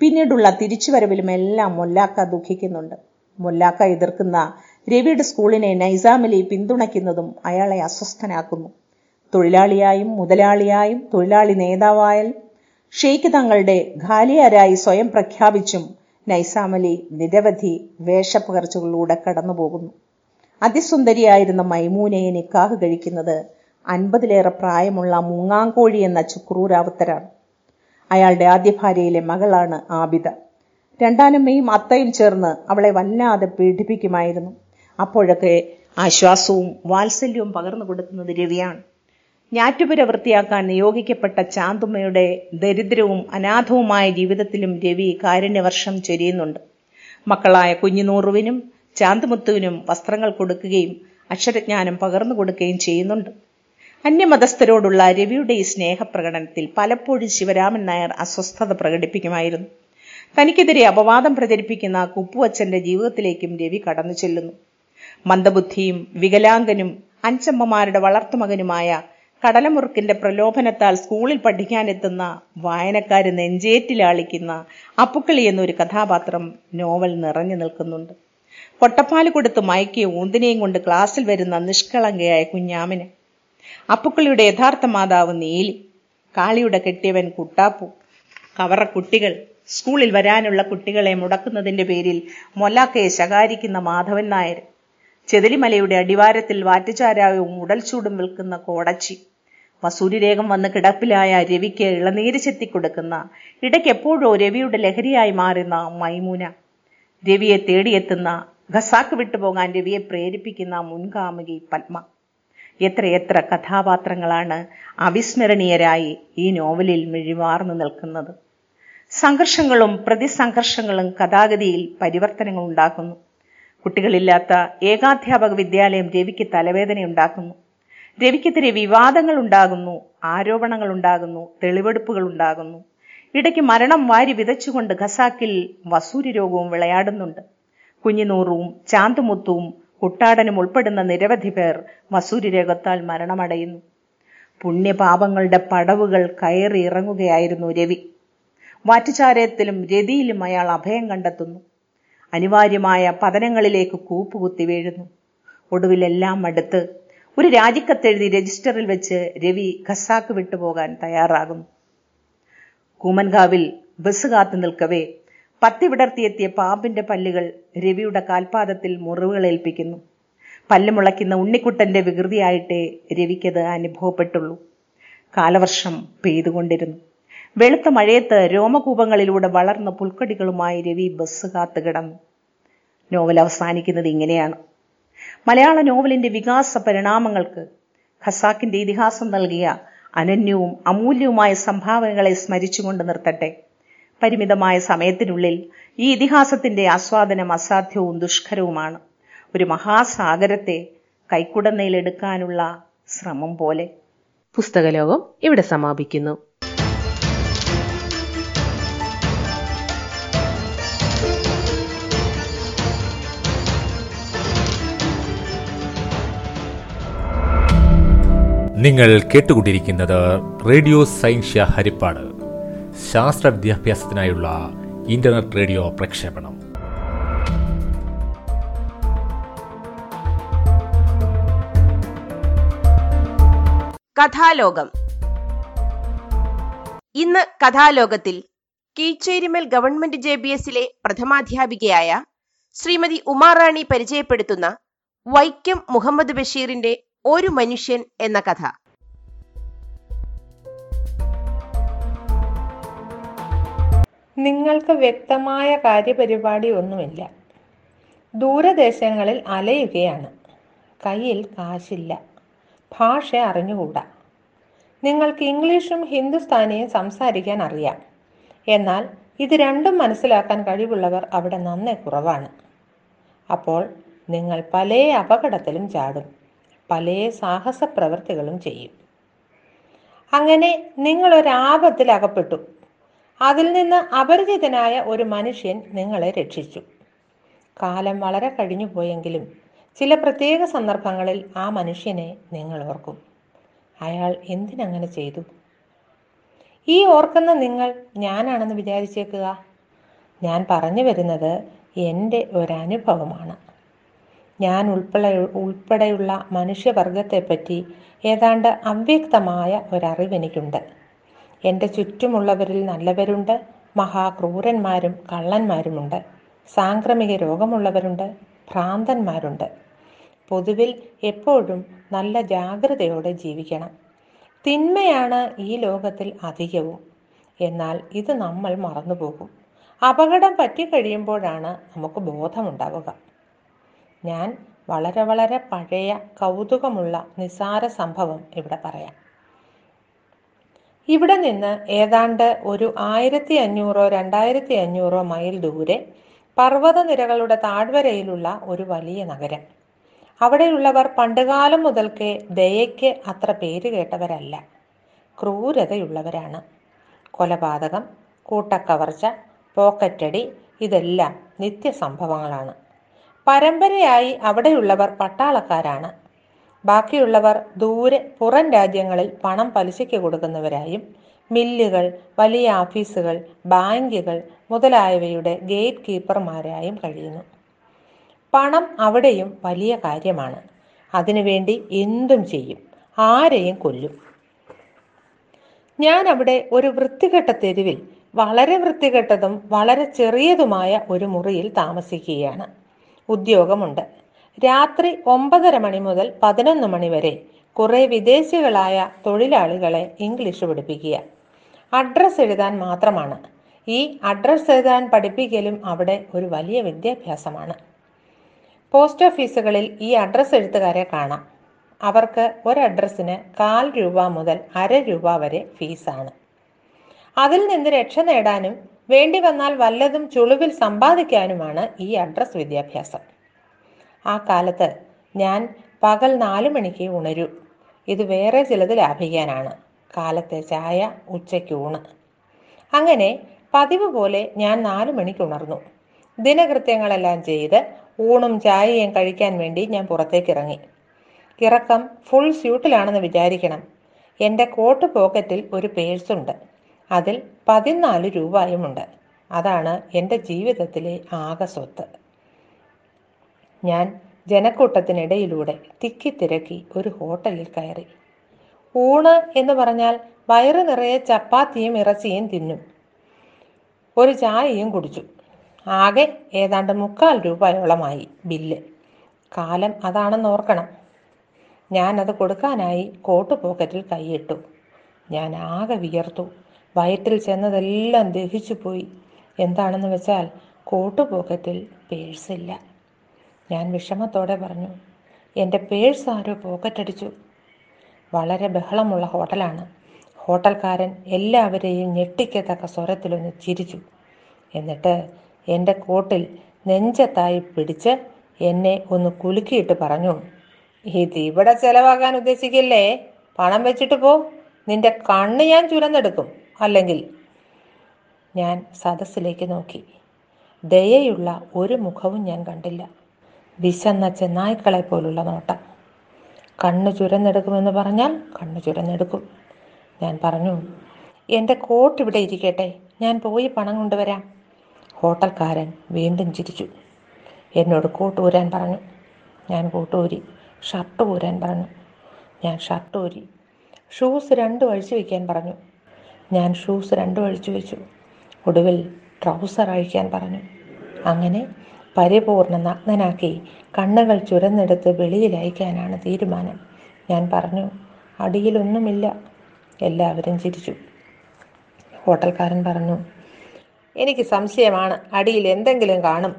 പിന്നീടുള്ള തിരിച്ചുവരവിലും എല്ലാം മൊല്ലാക്ക ദുഃഖിക്കുന്നുണ്ട്. മൊല്ലാക്ക എതിർക്കുന്ന രവിയുടെ സ്കൂളിനെ നൈസാമലി പിന്തുണയ്ക്കുന്നതും അയാളെ അസ്വസ്ഥനാക്കുന്നു. തൊഴിലാളിയായും മുതലാളിയായും തൊഴിലാളി നേതാവായാലും ഷെയ്ഖ് തങ്ങളുടെ ഖാലിയാരായി സ്വയം പ്രഖ്യാപിച്ചും നൈസാമലി നിരവധി വേഷപ്പകർച്ചകളിലൂടെ കടന്നുപോകുന്നു. അതിസുന്ദരിയായിരുന്ന മൈമൂനയെ നിക്കാഹ് കഴിക്കുന്നത് അൻപതിലേറെ പ്രായമുള്ള മുങ്ങാങ്കോഴി എന്ന ചുക്രൂരാവുത്തരാണ്. അയാളുടെ ആദ്യ ഭാര്യയിലെ മകളാണ് ആബിദ. രണ്ടാനമ്മയും അത്തയും ചേർന്ന് അവളെ വല്ലാതെ പീഡിപ്പിക്കുമായിരുന്നു. അപ്പോഴൊക്കെ ആശ്വാസവും വാത്സല്യവും പകർന്നു കൊടുക്കുന്നത് രവിയാണ്. ഞാറ്റുപുര വൃത്തിയാക്കാൻ നിയോഗിക്കപ്പെട്ട ചാന്തുമ്മയുടെ ദരിദ്രവും അനാഥവുമായ ജീവിതത്തിലും രവി കാരുണ്യവർഷം ചൊരിയുന്നുണ്ട്. മക്കളായ കുഞ്ഞുനൂറുവിനും ചാന്തുമുത്തുവിനും വസ്ത്രങ്ങൾ കൊടുക്കുകയും അക്ഷരജ്ഞാനം പകർന്നു കൊടുക്കുകയും ചെയ്യുന്നുണ്ട്. അന്യമതസ്ഥരോടുള്ള രവിയുടെ ഈ സ്നേഹപ്രകടനത്തിൽ പലപ്പോഴും ശിവരാമൻ നായർ അസ്വസ്ഥത പ്രകടിപ്പിക്കുമായിരുന്നു. തനിക്കെതിരെ അപവാദം പ്രചരിപ്പിക്കുന്ന കുപ്പുവച്ചന്റെ ജീവിതത്തിലേക്കും രവി കടന്നു ചെല്ലുന്നു. മന്ദബുദ്ധിയും വികലാംഗനും അഞ്ചമ്മമാരുടെ വളർത്തുമകനുമായ കടലമുറുക്കിന്റെ പ്രലോഭനത്താൽ സ്കൂളിൽ പഠിക്കാനെത്തുന്ന വായനക്കാര് നെഞ്ചേറ്റിലാളിക്കുന്ന അപ്പുക്കളി എന്നൊരു കഥാപാത്രം നോവൽ നിറഞ്ഞു നിൽക്കുന്നുണ്ട്. കൊട്ടപ്പാൽ കൊടുത്ത് മയക്കിയ ഊന്തിനെയും കൊണ്ട് ക്ലാസ്സിൽ വരുന്ന നിഷ്കളങ്കയായ കുഞ്ഞാമിന് അപ്പുക്കളിയുടെ യഥാർത്ഥ മാതാവ് നീലി കാളിയുടെ കെട്ടിയവൻ കുട്ടാപ്പു കവറ കുട്ടികൾ സ്കൂളിൽ വരാനുള്ള കുട്ടികളെ മുടക്കുന്നതിന്റെ പേരിൽ മൊല്ലാക്കയെ ശകാരിക്കുന്ന മാധവൻ നായർ ചെതിലിമലയുടെ അടിവാരത്തിൽ വാറ്റുചാരായവും ഉടൽച്ചൂടും വിൽക്കുന്ന കോടച്ചി വസൂരിരേഖം വന്ന് കിടപ്പിലായ രവിക്ക് ഇളനീര് ചെത്തിക്കൊടുക്കുന്ന ഇടയ്ക്ക് എപ്പോഴോ രവിയുടെ ലഹരിയായി മാറുന്ന മൈമൂന രവിയെ തേടിയെത്തുന്ന ഖസാക്ക് വിട്ടുപോകാൻ രവിയെ പ്രേരിപ്പിക്കുന്ന മുൻകാമുകി പത്മ. എത്രയെത്ര കഥാപാത്രങ്ങളാണ് അവിസ്മരണീയരായി ഈ നോവലിൽ മിഴിമാർന്നു നിൽക്കുന്നത്. സംഘർഷങ്ങളും പ്രതിസംഘർഷങ്ങളും കഥാഗതിയിൽ പരിവർത്തനങ്ങൾ ഉണ്ടാക്കുന്നു. കുട്ടികളില്ലാത്ത ഏകാധ്യാപക വിദ്യാലയം രവിക്ക് തലവേദന ഉണ്ടാക്കുന്നു രവിക്കെതിരെ വിവാദങ്ങൾ ഉണ്ടാകുന്നു ആരോപണങ്ങൾ ഉണ്ടാകുന്നു തെളിവെടുപ്പുകൾ ഉണ്ടാകുന്നു. ഇടയ്ക്ക് മരണം വാരി വിതച്ചുകൊണ്ട് ഖസാക്കിൽ വസൂരി രോഗവും വിളയാടുന്നുണ്ട്. കുഞ്ഞിനൂറും ചാന്തുമുത്തുവും കുട്ടാടനും ഉൾപ്പെടുന്ന നിരവധി പേർ മസൂരി രോഗത്താൽ മരണമടയുന്നു. പുണ്യപാപങ്ങളുടെ പടവുകൾ കയറി ഇറങ്ങുകയായിരുന്നു രവി. വാറ്റുചാരത്തിലും രതിയിലും അയാൾ അഭയം കണ്ടെത്തുന്നു. അനിവാര്യമായ പതനങ്ങളിലേക്ക് കൂപ്പുകുത്തി വീഴുന്നു. ഒടുവിലെല്ലാം അടുത്ത് ഒരു രാജിക്കത്തെഴുതി രജിസ്റ്ററിൽ വെച്ച് രവി ഖസാക്ക് വിട്ടുപോകാൻ തയ്യാറാകുന്നു. കൂമൻകാവിൽ ബസ് കാത്തു നിൽക്കവേ പത്തി വിടർത്തിയെത്തിയ പാമ്പിന്റെ പല്ലുകൾ രവിയുടെ കാൽപാദത്തിൽ മുറിവുകളേൽപ്പിക്കുന്നു പല്ല് മുളയ്ക്കുന്ന ഉണ്ണിക്കുട്ടന്റെ വികൃതിയായിട്ടേ രവിക്കത് അനുഭവപ്പെട്ടുള്ളൂ. കാലവർഷം പെയ്തുകൊണ്ടിരുന്നു. വെളുത്ത മഴയത്ത് രോമകൂപങ്ങളിലൂടെ വളർന്ന പുൽക്കടികളുമായി രവി ബസ് കാത്തു കിടന്നു. നോവൽ അവസാനിക്കുന്നത് ഇങ്ങനെയാണ്. മലയാള നോവലിന്റെ വികാസ പരിണാമങ്ങൾക്ക് ഖസാക്കിന്റെ ഇതിഹാസം നൽകിയ അനന്യവും അമൂല്യവുമായ സംഭാവനകളെ സ്മരിച്ചുകൊണ്ട് നിർത്തട്ടെ. പരിമിതമായ സമയത്തിനുള്ളിൽ ഈ ഇതിഹാസത്തിന്റെ ആസ്വാദനം അസാധ്യവും ദുഷ്കരവുമാണ്. ഒരു മഹാസാഗരത്തെ കൈക്കുടന്നയിലെടുക്കാനുള്ള ശ്രമം പോലെ. പുസ്തകലോകം ഇവിടെ സമാപിക്കുന്നു. നിങ്ങൾ കേട്ടുകൊണ്ടിരിക്കുന്നത് റേഡിയോ സൈൻഷ്യ ഹരിപ്പാട്. ശാസ്ത്ര വിദ്യാഭ്യാസത്തിനായുള്ള ഇന്റർനെറ്റ് റേഡിയോ പ്രക്ഷേപണം. കഥാലോകം. ഇന്ന് കഥാലോകത്തിൽ കീഴ്ച്ചേരിമൽ ഗവൺമെന്റ് ജെ ബി എസിലെ പ്രഥമാധ്യാപികയായ ശ്രീമതി ഉമാറാണി പരിചയപ്പെടുത്തുന്ന വൈക്കം മുഹമ്മദ് ബഷീറിന്റെ ഒരു മനുഷ്യൻ എന്ന കഥ. നിങ്ങൾക്ക് വ്യക്തമായ കാര്യപരിപാടി ഒന്നുമില്ല. ദൂരദേശങ്ങളിൽ അലയുകയാണ്. കയ്യിൽ കാശില്ല. ഭാഷ അറിഞ്ഞുകൂടാ. നിങ്ങൾക്ക് ഇംഗ്ലീഷും ഹിന്ദുസ്ഥാനിയും സംസാരിക്കാൻ അറിയാം. എന്നാൽ ഇത് രണ്ടും മനസ്സിലാക്കാൻ കഴിവുള്ളവർ അവിടെ നന്നേ കുറവാണ്. അപ്പോൾ നിങ്ങൾ പല അപകടത്തിലും ചാടും. പല സാഹസ പ്രവൃത്തികളും ചെയ്യും. അങ്ങനെ ആപത്തിൽ അകപ്പെട്ടു അതിൽ നിന്ന് അപരിചിതനായ ഒരു മനുഷ്യൻ നിങ്ങളെ രക്ഷിച്ചു. കാലം വളരെ കഴിഞ്ഞു പോയെങ്കിലും ചില പ്രത്യേക സന്ദർഭങ്ങളിൽ ആ മനുഷ്യനെ നിങ്ങൾ ഓർക്കും. അയാൾ എന്തിനങ്ങനെ ചെയ്തു? ഈ ഓർക്കുന്ന നിങ്ങൾ ഞാനാണെന്ന് വിചാരിച്ചേക്കുക. ഞാൻ പറഞ്ഞു വരുന്നത് എന്റെ ഒരനുഭവമാണ്. ഞാൻ ഉൾപ്പെടെ ഉൾപ്പെടെയുള്ള മനുഷ്യവർഗത്തെപ്പറ്റി ഏതാണ്ട് അവ്യക്തമായ ഒരറിവെനിക്കുണ്ട്. എന്റെ ചുറ്റുമുള്ളവരിൽ നല്ലവരുണ്ട്. മഹാക്രൂരന്മാരും കള്ളന്മാരുമുണ്ട്. സാംക്രമിക രോഗമുള്ളവരുണ്ട്. ഭ്രാന്തന്മാരുണ്ട്. പൊതുവിൽ എപ്പോഴും നല്ല ജാഗ്രതയോടെ ജീവിക്കണം. തിന്മയാണ് ഈ ലോകത്തിൽ അധികവും. എന്നാൽ ഇത് നമ്മൾ മറന്നുപോകും. അപകടം പറ്റിക്കഴിയുമ്പോഴാണ് നമുക്ക് ബോധമുണ്ടാവുക. ഞാൻ വളരെ വളരെ പഴയ കൗതുകമുള്ള നിസാര സംഭവം ഇവിടെ പറയാം. ഇവിടെ നിന്ന് ഏതാണ്ട് ഒരു ആയിരത്തി അഞ്ഞൂറോ രണ്ടായിരത്തി അഞ്ഞൂറോ മൈൽ ദൂരെ പർവതനിരകളുടെ താഴ്വരയിലുള്ള ഒരു വലിയ നഗരം. അവിടെയുള്ളവർ പണ്ടുകാലം മുതൽക്കേ ദയയ്ക്ക് അത്ര പേര് കേട്ടവരല്ല. ക്രൂരതയുള്ളവരാണ്. കൊലപാതകം കൂട്ടക്കവർച്ച പോക്കറ്റടി ഇതെല്ലാം നിത്യസംഭവങ്ങളാണ്. പരമ്പരയായി അവിടെയുള്ളവർ പട്ടാളക്കാരാണ്. ബാക്കിയുള്ളവർ ദൂരെ പുറം രാജ്യങ്ങളിൽ പണം പലിശയ്ക്ക് കൊടുക്കുന്നവരായും മില്ലുകൾ വലിയ ഓഫീസുകൾ ബാങ്കുകൾ മുതലായവയുടെ ഗേറ്റ് കീപ്പർമാരായും കഴിയുന്നു. പണം അവിടെയും വലിയ കാര്യമാണ്. അതിനുവേണ്ടി എന്തും ചെയ്യും. ആരെയും കൊല്ലും. ഞാൻ അവിടെ ഒരു വൃത്തികെട്ട തെരുവിൽ വളരെ വൃത്തികെട്ടതും വളരെ ചെറിയതുമായ ഒരു മുറിയിൽ താമസിക്കുകയാണ്. ഉദ്യോഗമുണ്ട്. രാത്രി ഒമ്പതര മണി മുതൽ പതിനൊന്ന് മണി വരെ കുറെ വിദേശികളായ തൊഴിലാളികളെ ഇംഗ്ലീഷ് പഠിപ്പിക്കുക. അഡ്രസ്സ് എഴുതാൻ മാത്രമാണ്. ഈ അഡ്രസ്സ് എഴുതാൻ പഠിപ്പിക്കലും അവിടെ ഒരു വലിയ വിദ്യാഭ്യാസമാണ്. പോസ്റ്റ് ഓഫീസുകളിൽ ഈ അഡ്രസ്സ് എഴുത്തുകാരെ കാണാം. അവർക്ക് ഒരു അഡ്രസ്സിന് കാൽ രൂപ മുതൽ അര രൂപ വരെ ഫീസാണ് അതിൽ നിന്ന് രക്ഷ നേടാനും വേണ്ടി വന്നാൽ വല്ലതും ചുളിവിൽ സമ്പാദിക്കാനുമാണ് ഈ അഡ്രസ് വിദ്യാഭ്യാസം. ആ കാലത്ത് ഞാൻ പകൽ നാല് മണിക്ക് ഉണരൂ. ഇത് വേറെ ചിലത് ലാഭിക്കാനാണ്. കാലത്തെ ചായ ഉച്ചയ്ക്ക് ഊണ്. അങ്ങനെ പതിവ് പോലെ ഞാൻ നാല് മണിക്ക് ഉണർന്നു. ദിനകൃത്യങ്ങളെല്ലാം ചെയ്ത് ഊണും ചായയും കഴിക്കാൻ വേണ്ടി ഞാൻ പുറത്തേക്ക് ഇറങ്ങി ഇറക്കം ഫുൾ സ്യൂട്ടിലാണെന്ന് വിചാരിക്കണം. എന്റെ കോട്ട് പോക്കറ്റിൽ ഒരു പേഴ്സുണ്ട് അതിൽ പതിനാല് രൂപയുമുണ്ട്. അതാണ് എന്റെ ജീവിതത്തിലെ ആകെ സ്വത്ത്. ഞാൻ ജനക്കൂട്ടത്തിനിടയിലൂടെ തിക്കിത്തിരക്കി ഒരു ഹോട്ടലിൽ കയറി. ഊണ് എന്ന് പറഞ്ഞാൽ വയറ് നിറയെ ചപ്പാത്തിയും ഇറച്ചിയും തിന്നും. ഒരു ചായയും കുടിച്ചു. ആകെ ഏതാണ്ട് മുക്കാൽ രൂപയോളമായി ബില്ല്. കാലം അതാണെന്ന് ഓർക്കണം. ഞാനത് കൊടുക്കാനായി കോട്ട് പോക്കറ്റിൽ കൈയിട്ടു. ഞാൻ ആകെ വിയർത്തു. വയറ്റിൽ ചെന്നതെല്ലാം ദഹിച്ചു പോയി എന്താണെന്ന് വെച്ചാൽ കോട്ട് പോക്കറ്റിൽ പേഴ്സില്ല ഞാൻ വിഷമത്തോടെ പറഞ്ഞു എന്റെ പേഴ്സ് ആരോ പോക്കറ്റടിച്ചു. വളരെ ബഹളമുള്ള ഹോട്ടലാണ്. ഹോട്ടൽക്കാരൻ എല്ലാവരെയും ഞെട്ടിക്കത്തക്ക സ്വരത്തിലൊന്ന് ചിരിച്ചു. എന്നിട്ട് എന്റെ കോട്ടിൽ നെഞ്ചത്തായി പിടിച്ച് എന്നെ ഒന്ന് കുലുക്കിയിട്ട് പറഞ്ഞു ഇത് ഇവിടെ ചെലവാക്കാൻ ഉദ്ദേശിക്കില്ലേ? പണം വെച്ചിട്ട് പോ. നിന്റെ കണ്ണ് ഞാൻ ചുരന്നെടുക്കും. അല്ലെങ്കിൽ ഞാൻ സദസ്സിലേക്ക് നോക്കി. ദയയുള്ള ഒരു മുഖവും ഞാൻ കണ്ടില്ല. വിശന്ന ചെന്നായ്ക്കളെ പോലുള്ള നോട്ടം കണ്ണ് ചുരന്നെടുക്കുമെന്ന് പറഞ്ഞാൽ കണ്ണ് ചുരന്നെടുക്കും. ഞാൻ പറഞ്ഞു എന്റെ കോട്ട് ഇവിടെ ഇരിക്കട്ടെ ഞാൻ പോയി പണം കൊണ്ടുവരാം. ഹോട്ടൽക്കാരൻ വീണ്ടും ചിരിച്ചു. എന്നോട് കോട്ട് ഊരാൻ പറഞ്ഞു. ഞാൻ കോട്ട് ഊരി ഷർട്ട് ഊരാൻ പറഞ്ഞു. ഞാൻ ഷർട്ട് ഊരി ഷൂസ് രണ്ടും അഴിച്ചു വയ്ക്കാൻ പറഞ്ഞു. ഞാൻ ഷൂസ് രണ്ടും അഴിച്ചു വെച്ചു. ഒടുവിൽ ട്രൗസർ അഴിക്കാൻ പറഞ്ഞു. അങ്ങനെ പരിപൂർണ നഗ്നനാക്കി കണ്ണുകൾ ചുരന്നെടുത്ത് വെളിയിൽ അയക്കാനാണ് തീരുമാനം. ഞാൻ പറഞ്ഞു അടിയിലൊന്നുമില്ല. എല്ലാവരും ചിരിച്ചു. ഹോട്ടൽക്കാരൻ പറഞ്ഞു എനിക്ക് സംശയമാണ് അടിയിൽ എന്തെങ്കിലും കാണും.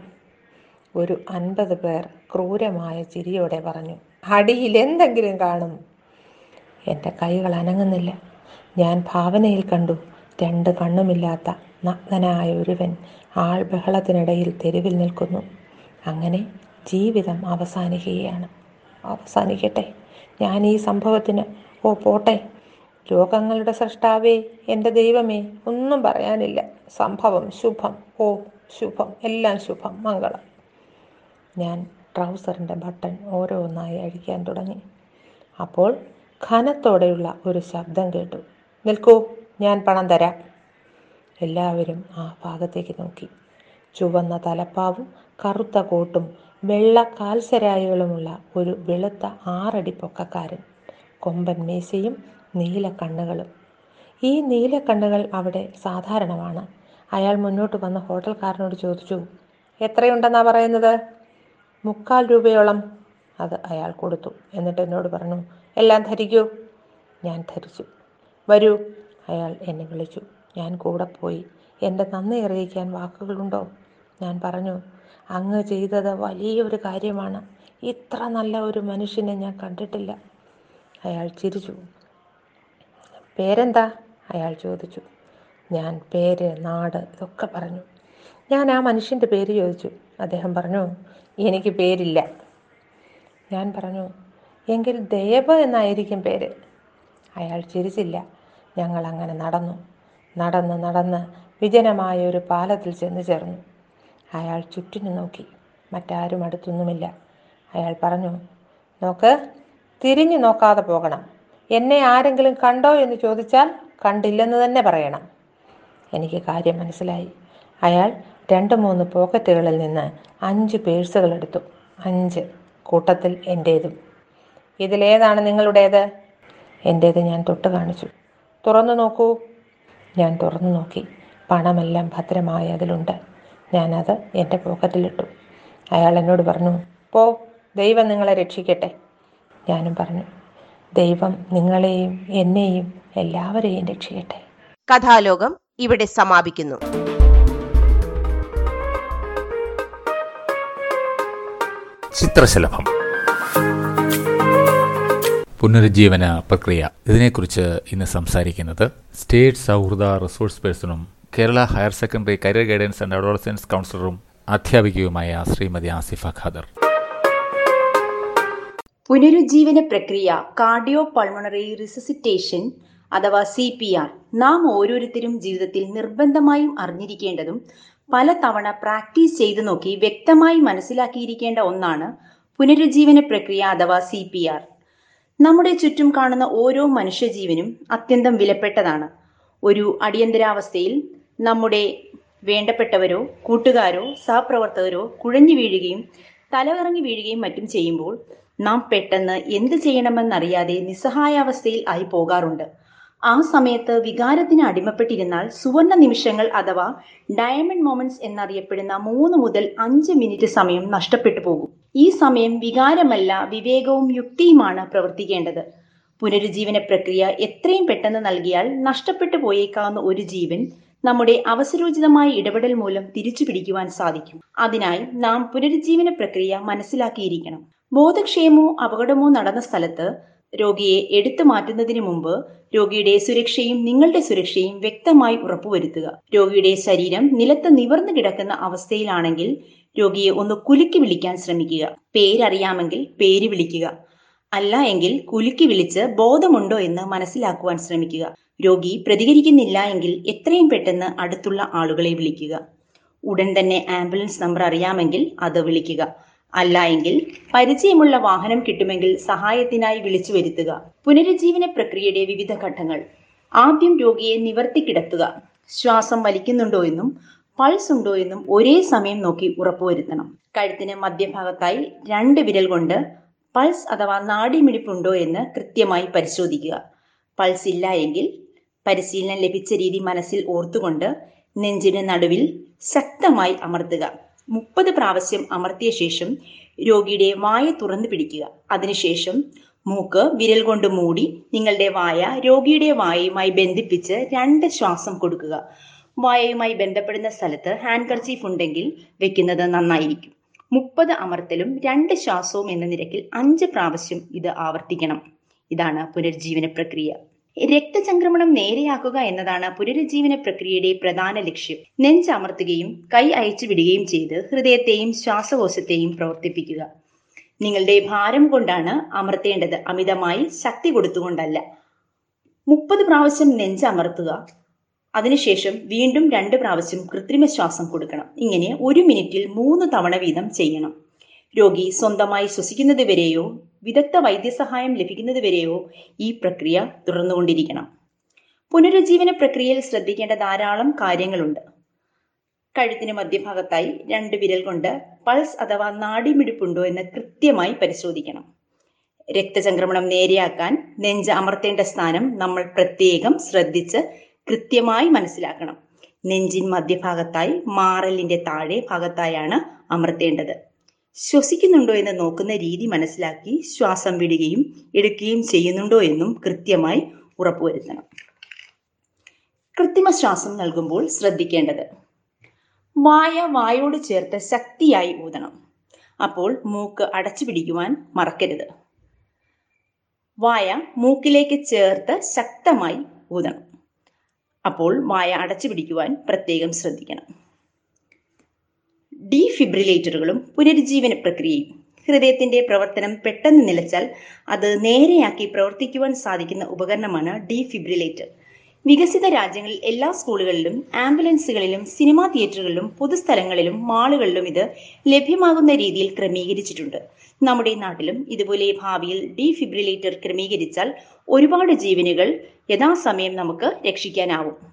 ഒരു അൻപത് പേർ ക്രൂരമായ ചിരിയോടെ പറഞ്ഞു അടിയിൽ എന്തെങ്കിലും കാണും. എന്റെ കൈകൾ അനങ്ങുന്നില്ല. ഞാൻ ഭാവനയിൽ കണ്ടു രണ്ട് കണ്ണുമില്ലാത്ത നഗ്നനായ ഒരുവൻ ആൾ ബഹളത്തിനിടയിൽ തെരുവിൽ നിൽക്കുന്നു. അങ്ങനെ ജീവിതം അവസാനിക്കുകയാണ്. അവസാനിക്കട്ടെ. ഞാൻ ഈ സംഭവത്തിന് ഓ പോട്ടെ. ലോകങ്ങളുടെ സൃഷ്ടാവേ എന്റെ ദൈവമേ ഒന്നും പറയാനില്ല. സംഭവം ശുഭം. ഓ ശുഭം. എല്ലാം ശുഭം. മംഗളം. ഞാൻ ട്രൗസറിന്റെ ബട്ടൺ ഓരോന്നായി അഴിക്കാൻ തുടങ്ങി. അപ്പോൾ ഖനത്തോടെയുള്ള ഒരു ശബ്ദം കേട്ടു. നിൽക്കൂ ഞാൻ പണം തരാം. എല്ലാവരും ആ ഭാഗത്തേക്ക് നോക്കി. ചുവന്ന തലപ്പാവും കറുത്ത കോട്ടും വെള്ള കാൽസരായികളുമുള്ള ഒരു വെളുത്ത ആറടി പൊക്കക്കാരൻ കൊമ്പൻ മീശയും നീല കണ്ണുകളും. ഈ നീല കണ്ണുകൾ അവിടെ സാധാരണമാണ്. അയാൾ മുന്നോട്ട് വന്ന ഹോട്ടൽക്കാരനോട് ചോദിച്ചു എത്രയുണ്ടെന്നാ പറയുന്നത്? മുക്കാൽ രൂപയോളം. അത് അയാൾ കൊടുത്തു. എന്നിട്ട് എന്നോട് പറഞ്ഞു എല്ലാം ധരിക്കൂ. ഞാൻ ധരിച്ചു. വരൂ. അയാൾ എന്നെ വിളിച്ചു. ഞാൻ കൂടെ പോയി. എന്റെ നന്ദി അറിയിക്കാൻ വാക്കുകളുണ്ടോ? ഞാൻ പറഞ്ഞു അങ്ങ് ചെയ്തത് വലിയൊരു കാര്യമാണ്. ഇത്ര നല്ല ഒരു മനുഷ്യനെ ഞാൻ കണ്ടിട്ടില്ല. അയാൾ ചിരിച്ചു. പേരെന്താ? അയാൾ ചോദിച്ചു. ഞാൻ പേര് നാട് ഇതൊക്കെ പറഞ്ഞു. ഞാൻ ആ മനുഷ്യന്റെ പേര് ചോദിച്ചു. അദ്ദേഹം പറഞ്ഞു എനിക്ക് പേരില്ല. ഞാൻ പറഞ്ഞു എങ്കിൽ ദേവ എന്നായിരിക്കും പേര്. അയാൾ ചിരിച്ചില്ല. ഞങ്ങൾ അങ്ങനെ നടന്നു. നടന്ന് നടന്ന് വിജനമായ ഒരു പാലത്തിൽ ചെന്ന് ചേർന്നു. അയാൾ ചുറ്റിനു നോക്കി. മറ്റാരും അടുത്തൊന്നുമില്ല. അയാൾ പറഞ്ഞു നോക്ക് തിരിഞ്ഞു നോക്കാതെ പോകണം. എന്നെ ആരെങ്കിലും കണ്ടോ എന്ന് ചോദിച്ചാൽ കണ്ടില്ലെന്ന് തന്നെ പറയണം. എനിക്ക് കാര്യം മനസ്സിലായി. അയാൾ രണ്ട് മൂന്ന് പോക്കറ്റുകളിൽ നിന്ന് അഞ്ച് പേഴ്സുകൾ എടുത്തു. അഞ്ച്. കൂട്ടത്തിൽ എന്റേതും ഇതിലേതാണ് നിങ്ങളുടേത്? എന്റേത് ഞാൻ തൊട്ട് കാണിച്ചു. തുറന്നു നോക്കൂ. ഞാൻ തുറന്നു നോക്കി. പണമെല്ലാം ഭദ്രമായി അതിലുണ്ട്. ഞാനത് എന്റെ പോക്കറ്റിലിട്ടു. അയാൾ എന്നോട് പറഞ്ഞു പോ ദൈവം നിങ്ങളെ രക്ഷിക്കട്ടെ. ഞാനും പറഞ്ഞു ദൈവം നിങ്ങളെയും എന്നെയും എല്ലാവരെയും രക്ഷിക്കട്ടെ. കഥാലോകം ഇവിടെ സമാപിക്കുന്നു. ചിത്രശലഭം. പുനരുജ്ജീവന പ്രക്രിയ. ഇതിനെക്കുറിച്ച് ഇന്ന് സംസാരിക്കുന്നത് സ്റ്റേറ്റ് സൗഹൃദ resource പേഴ്സണും Kerala higher secondary career guidance and adolescence കൗൺസിലറും അധ്യാപികയുമായ ശ്രീമതി ആസിഫ ഖാദർ. പുനരുജ്ജീവന പ്രക്രിയ കാർഡിയോ പൾമണറി റിസസിറ്റേഷൻ അഥവാ സി പി ആർ നാം ഓരോരുത്തരും ജീവിതത്തിൽ നിർബന്ധമായും അറിഞ്ഞിരിക്കേണ്ടതും പല തവണ പ്രാക്ടീസ് ചെയ്തു നോക്കി വ്യക്തമായി മനസ്സിലാക്കിയിരിക്കേണ്ട ഒന്നാണ് പുനരുജ്ജീവന പ്രക്രിയ അഥവാ സി പി ആർ നമ്മുടെ ചുറ്റും കാണുന്ന ഓരോ മനുഷ്യജീവനും അത്യന്തം വിലപ്പെട്ടതാണ്. ഒരു അടിയന്തരാവസ്ഥയിൽ നമ്മുടെ വേണ്ടപ്പെട്ടവരോ കൂട്ടുകാരോ സഹപ്രവർത്തകരോ കുഴഞ്ഞു വീഴുകയും തലകറങ്ങി വീഴുകയും മറ്റും ചെയ്യുമ്പോൾ നാം പെട്ടെന്ന് എന്ത് ചെയ്യണമെന്നറിയാതെ നിസ്സഹായാവസ്ഥയിൽ ആയി പോകാറുണ്ട്. ആ സമയത്ത് വികാരത്തിന് അടിമപ്പെട്ടിരുന്നാൽ സുവർണ നിമിഷങ്ങൾ അഥവാ ഡയമണ്ട് മൊമെന്റ്സ് എന്നറിയപ്പെടുന്ന മൂന്ന് മുതൽ അഞ്ച് മിനിറ്റ് സമയം നഷ്ടപ്പെട്ടു പോകും. ഈ സമയം വികാരമല്ല വിവേകവും യുക്തിയുമാണ് പ്രവർത്തിക്കേണ്ടത്. പുനരുജ്ജീവന പ്രക്രിയ എത്രയും പെട്ടെന്ന് നൽകിയാൽ നഷ്ടപ്പെട്ടു പോയേക്കാവുന്ന ഒരു ജീവൻ നമ്മുടെ അവസരോചിതമായ ഇടപെടൽ മൂലം തിരിച്ചു പിടിക്കുവാൻ സാധിക്കും. അതിനായി നാം പുനരുജ്ജീവന പ്രക്രിയ മനസ്സിലാക്കിയിരിക്കണം. ബോധക്ഷയമോ അപകടമോ നടന്ന സ്ഥലത്ത് രോഗിയെ എടുത്തു മാറ്റുന്നതിന് മുമ്പ് രോഗിയുടെ സുരക്ഷയും നിങ്ങളുടെ സുരക്ഷയും വ്യക്തമായി ഉറപ്പുവരുത്തുക. രോഗിയുടെ ശരീരം നിലത്ത് നിവർന്നു കിടക്കുന്ന അവസ്ഥയിലാണെങ്കിൽ രോഗിയെ ഒന്ന് കുലുക്കി വിളിക്കാൻ ശ്രമിക്കുക. പേരറിയാമെങ്കിൽ പേര് വിളിക്കുക. അല്ല എങ്കിൽ കുലുക്കി വിളിച്ച് ബോധമുണ്ടോ എന്ന് മനസ്സിലാക്കുവാൻ ശ്രമിക്കുക. രോഗി പ്രതികരിക്കുന്നില്ല എങ്കിൽ എത്രയും പെട്ടെന്ന് അടുത്തുള്ള ആളുകളെ വിളിക്കുക. ഉടൻ തന്നെ ആംബുലൻസ് നമ്പർ അറിയാമെങ്കിൽ അത് വിളിക്കുക. അല്ല എങ്കിൽ പരിചയമുള്ള വാഹനം കിട്ടുമെങ്കിൽ സഹായത്തിനായി വിളിച്ചു വരുത്തുക. പുനരുജ്ജീവന പ്രക്രിയയുടെ വിവിധ ഘട്ടങ്ങൾ. ആദ്യം രോഗിയെ നിവർത്തി കിടത്തുക. ശ്വാസം വലിക്കുന്നുണ്ടോ എന്നും പൾസ് ഉണ്ടോ എന്നും ഒരേ സമയം നോക്കി ഉറപ്പുവരുത്തണം കഴുത്തിന് മധ്യഭാഗത്തായി രണ്ട് വിരൽ കൊണ്ട് പൾസ് അഥവാ നാടിമിടിപ്പുണ്ടോ എന്ന് കൃത്യമായി പരിശോധിക്കുക. പൾസ് ഇല്ല എങ്കിൽ പരിശീലനം ലഭിച്ച രീതി മനസ്സിൽ ഓർത്തുകൊണ്ട് നെഞ്ചിന് നടുവിൽ ശക്തമായി അമർത്തുക. മുപ്പത് പ്രാവശ്യം അമർത്തിയ ശേഷം രോഗിയുടെ വായ തുറന്നു പിടിക്കുക. അതിനുശേഷം മൂക്ക് വിരൽ കൊണ്ട് മൂടി നിങ്ങളുടെ വായ രോഗിയുടെ വായയുമായി ബന്ധിപ്പിച്ച് രണ്ട് ശ്വാസം കൊടുക്കുക. വായയുമായി ബന്ധപ്പെടുന്ന സ്ഥലത്ത് ഹാൻഡ് കർച്ചീഫ് ഉണ്ടെങ്കിൽ വെക്കുന്നത് നന്നായിരിക്കും. മുപ്പത് അമർത്തലും രണ്ട് ശ്വാസവും എന്ന നിരക്കിൽ അഞ്ച് പ്രാവശ്യം ഇത് ആവർത്തിക്കണം. ഇതാണ് പുനർജീവന പ്രക്രിയ. രക്തചംക്രമണം നേരെയാക്കുക എന്നതാണ് പുനരുജ്ജീവന പ്രക്രിയയുടെ പ്രധാന ലക്ഷ്യം. നെഞ്ചമർത്തുകയും കൈ അയച്ചു വിടുകയും ചെയ്ത് ഹൃദയത്തെയും ശ്വാസകോശത്തെയും പ്രവർത്തിപ്പിക്കുക. നിങ്ങളുടെ ഭാരം കൊണ്ടാണ് അമർത്തേണ്ടത്. അമിതമായി ശക്തി കൊടുത്തുകൊണ്ടല്ല. മുപ്പത് പ്രാവശ്യം നെഞ്ചമർത്തുക. അതിനുശേഷം വീണ്ടും രണ്ട് പ്രാവശ്യം കൃത്രിമ ശ്വാസം കൊടുക്കണം. ഇങ്ങനെ ഒരു മിനിറ്റിൽ മൂന്ന് തവണ വീതം ചെയ്യണം. രോഗി സ്വന്തമായി ശ്വസിക്കുന്നത് വരെയോ വിദഗ്ധ വൈദ്യസഹായം ലഭിക്കുന്നതുവരെയോ ഈ പ്രക്രിയ തുടർന്നുകൊണ്ടിരിക്കണം. പുനരുജ്ജീവന പ്രക്രിയയിൽ ശ്രദ്ധിക്കേണ്ട ധാരാളം കാര്യങ്ങളുണ്ട്. കഴുത്തിന് മധ്യഭാഗത്തായി രണ്ട് വിരൽ കൊണ്ട് പൾസ് അഥവാ നാടിമിടിപ്പുണ്ടോ എന്ന് കൃത്യമായി പരിശോധിക്കണം. രക്തചംക്രമണം നേരെയാക്കാൻ നെഞ്ച് അമർത്തേണ്ട സ്ഥാനം നമ്മൾ പ്രത്യേകം ശ്രദ്ധിച്ച് കൃത്യമായി മനസ്സിലാക്കണം. നെഞ്ചിൻ മധ്യഭാഗത്തായി മാറലിന്റെ താഴെ ഭാഗത്തായാണ് അമർത്തേണ്ടത്. ശ്വസിക്കുന്നുണ്ടോ എന്ന് നോക്കുന്ന രീതി മനസ്സിലാക്കി ശ്വാസം വിടുകയും എടുക്കുകയും ചെയ്യുന്നുണ്ടോ എന്നും കൃത്യമായി ഉറപ്പുവരുത്തണം. കൃത്രിമ ശ്വാസം നൽകുമ്പോൾ ശ്രദ്ധിക്കേണ്ടത് വായ വായോട് ചേർത്ത് ശക്തിയായി ഊതണം. അപ്പോൾ മൂക്ക് അടച്ചു പിടിക്കുവാൻ മറക്കരുത്. വായ മൂക്കിലേക്ക് ചേർത്ത് ശക്തമായി ഊതണം. അപ്പോൾ വായ അടച്ചു പിടിക്കുവാൻ പ്രത്യേകം ശ്രദ്ധിക്കണം. ഡീഫിബ്രിലേറ്ററുകളും പുനരുജ്ജീവന പ്രക്രിയയും. ഹൃദയത്തിന്റെ പ്രവർത്തനം പെട്ടെന്ന് നിലച്ചാൽ അത് നേരെയാക്കി പ്രവർത്തിക്കുവാൻ സാധിക്കുന്ന ഉപകരണമാണ് ഡീഫിബ്രിലേറ്റർ. വികസിത രാജ്യങ്ങളിൽ എല്ലാ സ്കൂളുകളിലും ആംബുലൻസുകളിലും സിനിമാ തിയേറ്ററുകളിലും പൊതുസ്ഥലങ്ങളിലും മാളുകളിലും ഇത് ലഭ്യമാകുന്ന രീതിയിൽ ക്രമീകരിച്ചിട്ടുണ്ട്. നമ്മുടെ നാട്ടിലും ഇതുപോലെ ഭാവിയിൽ ഡീഫിബ്രിലേറ്റർ ക്രമീകരിച്ചാൽ ഒരുപാട് ജീവനുകൾ യഥാസമയം നമുക്ക് രക്ഷിക്കാനാവും.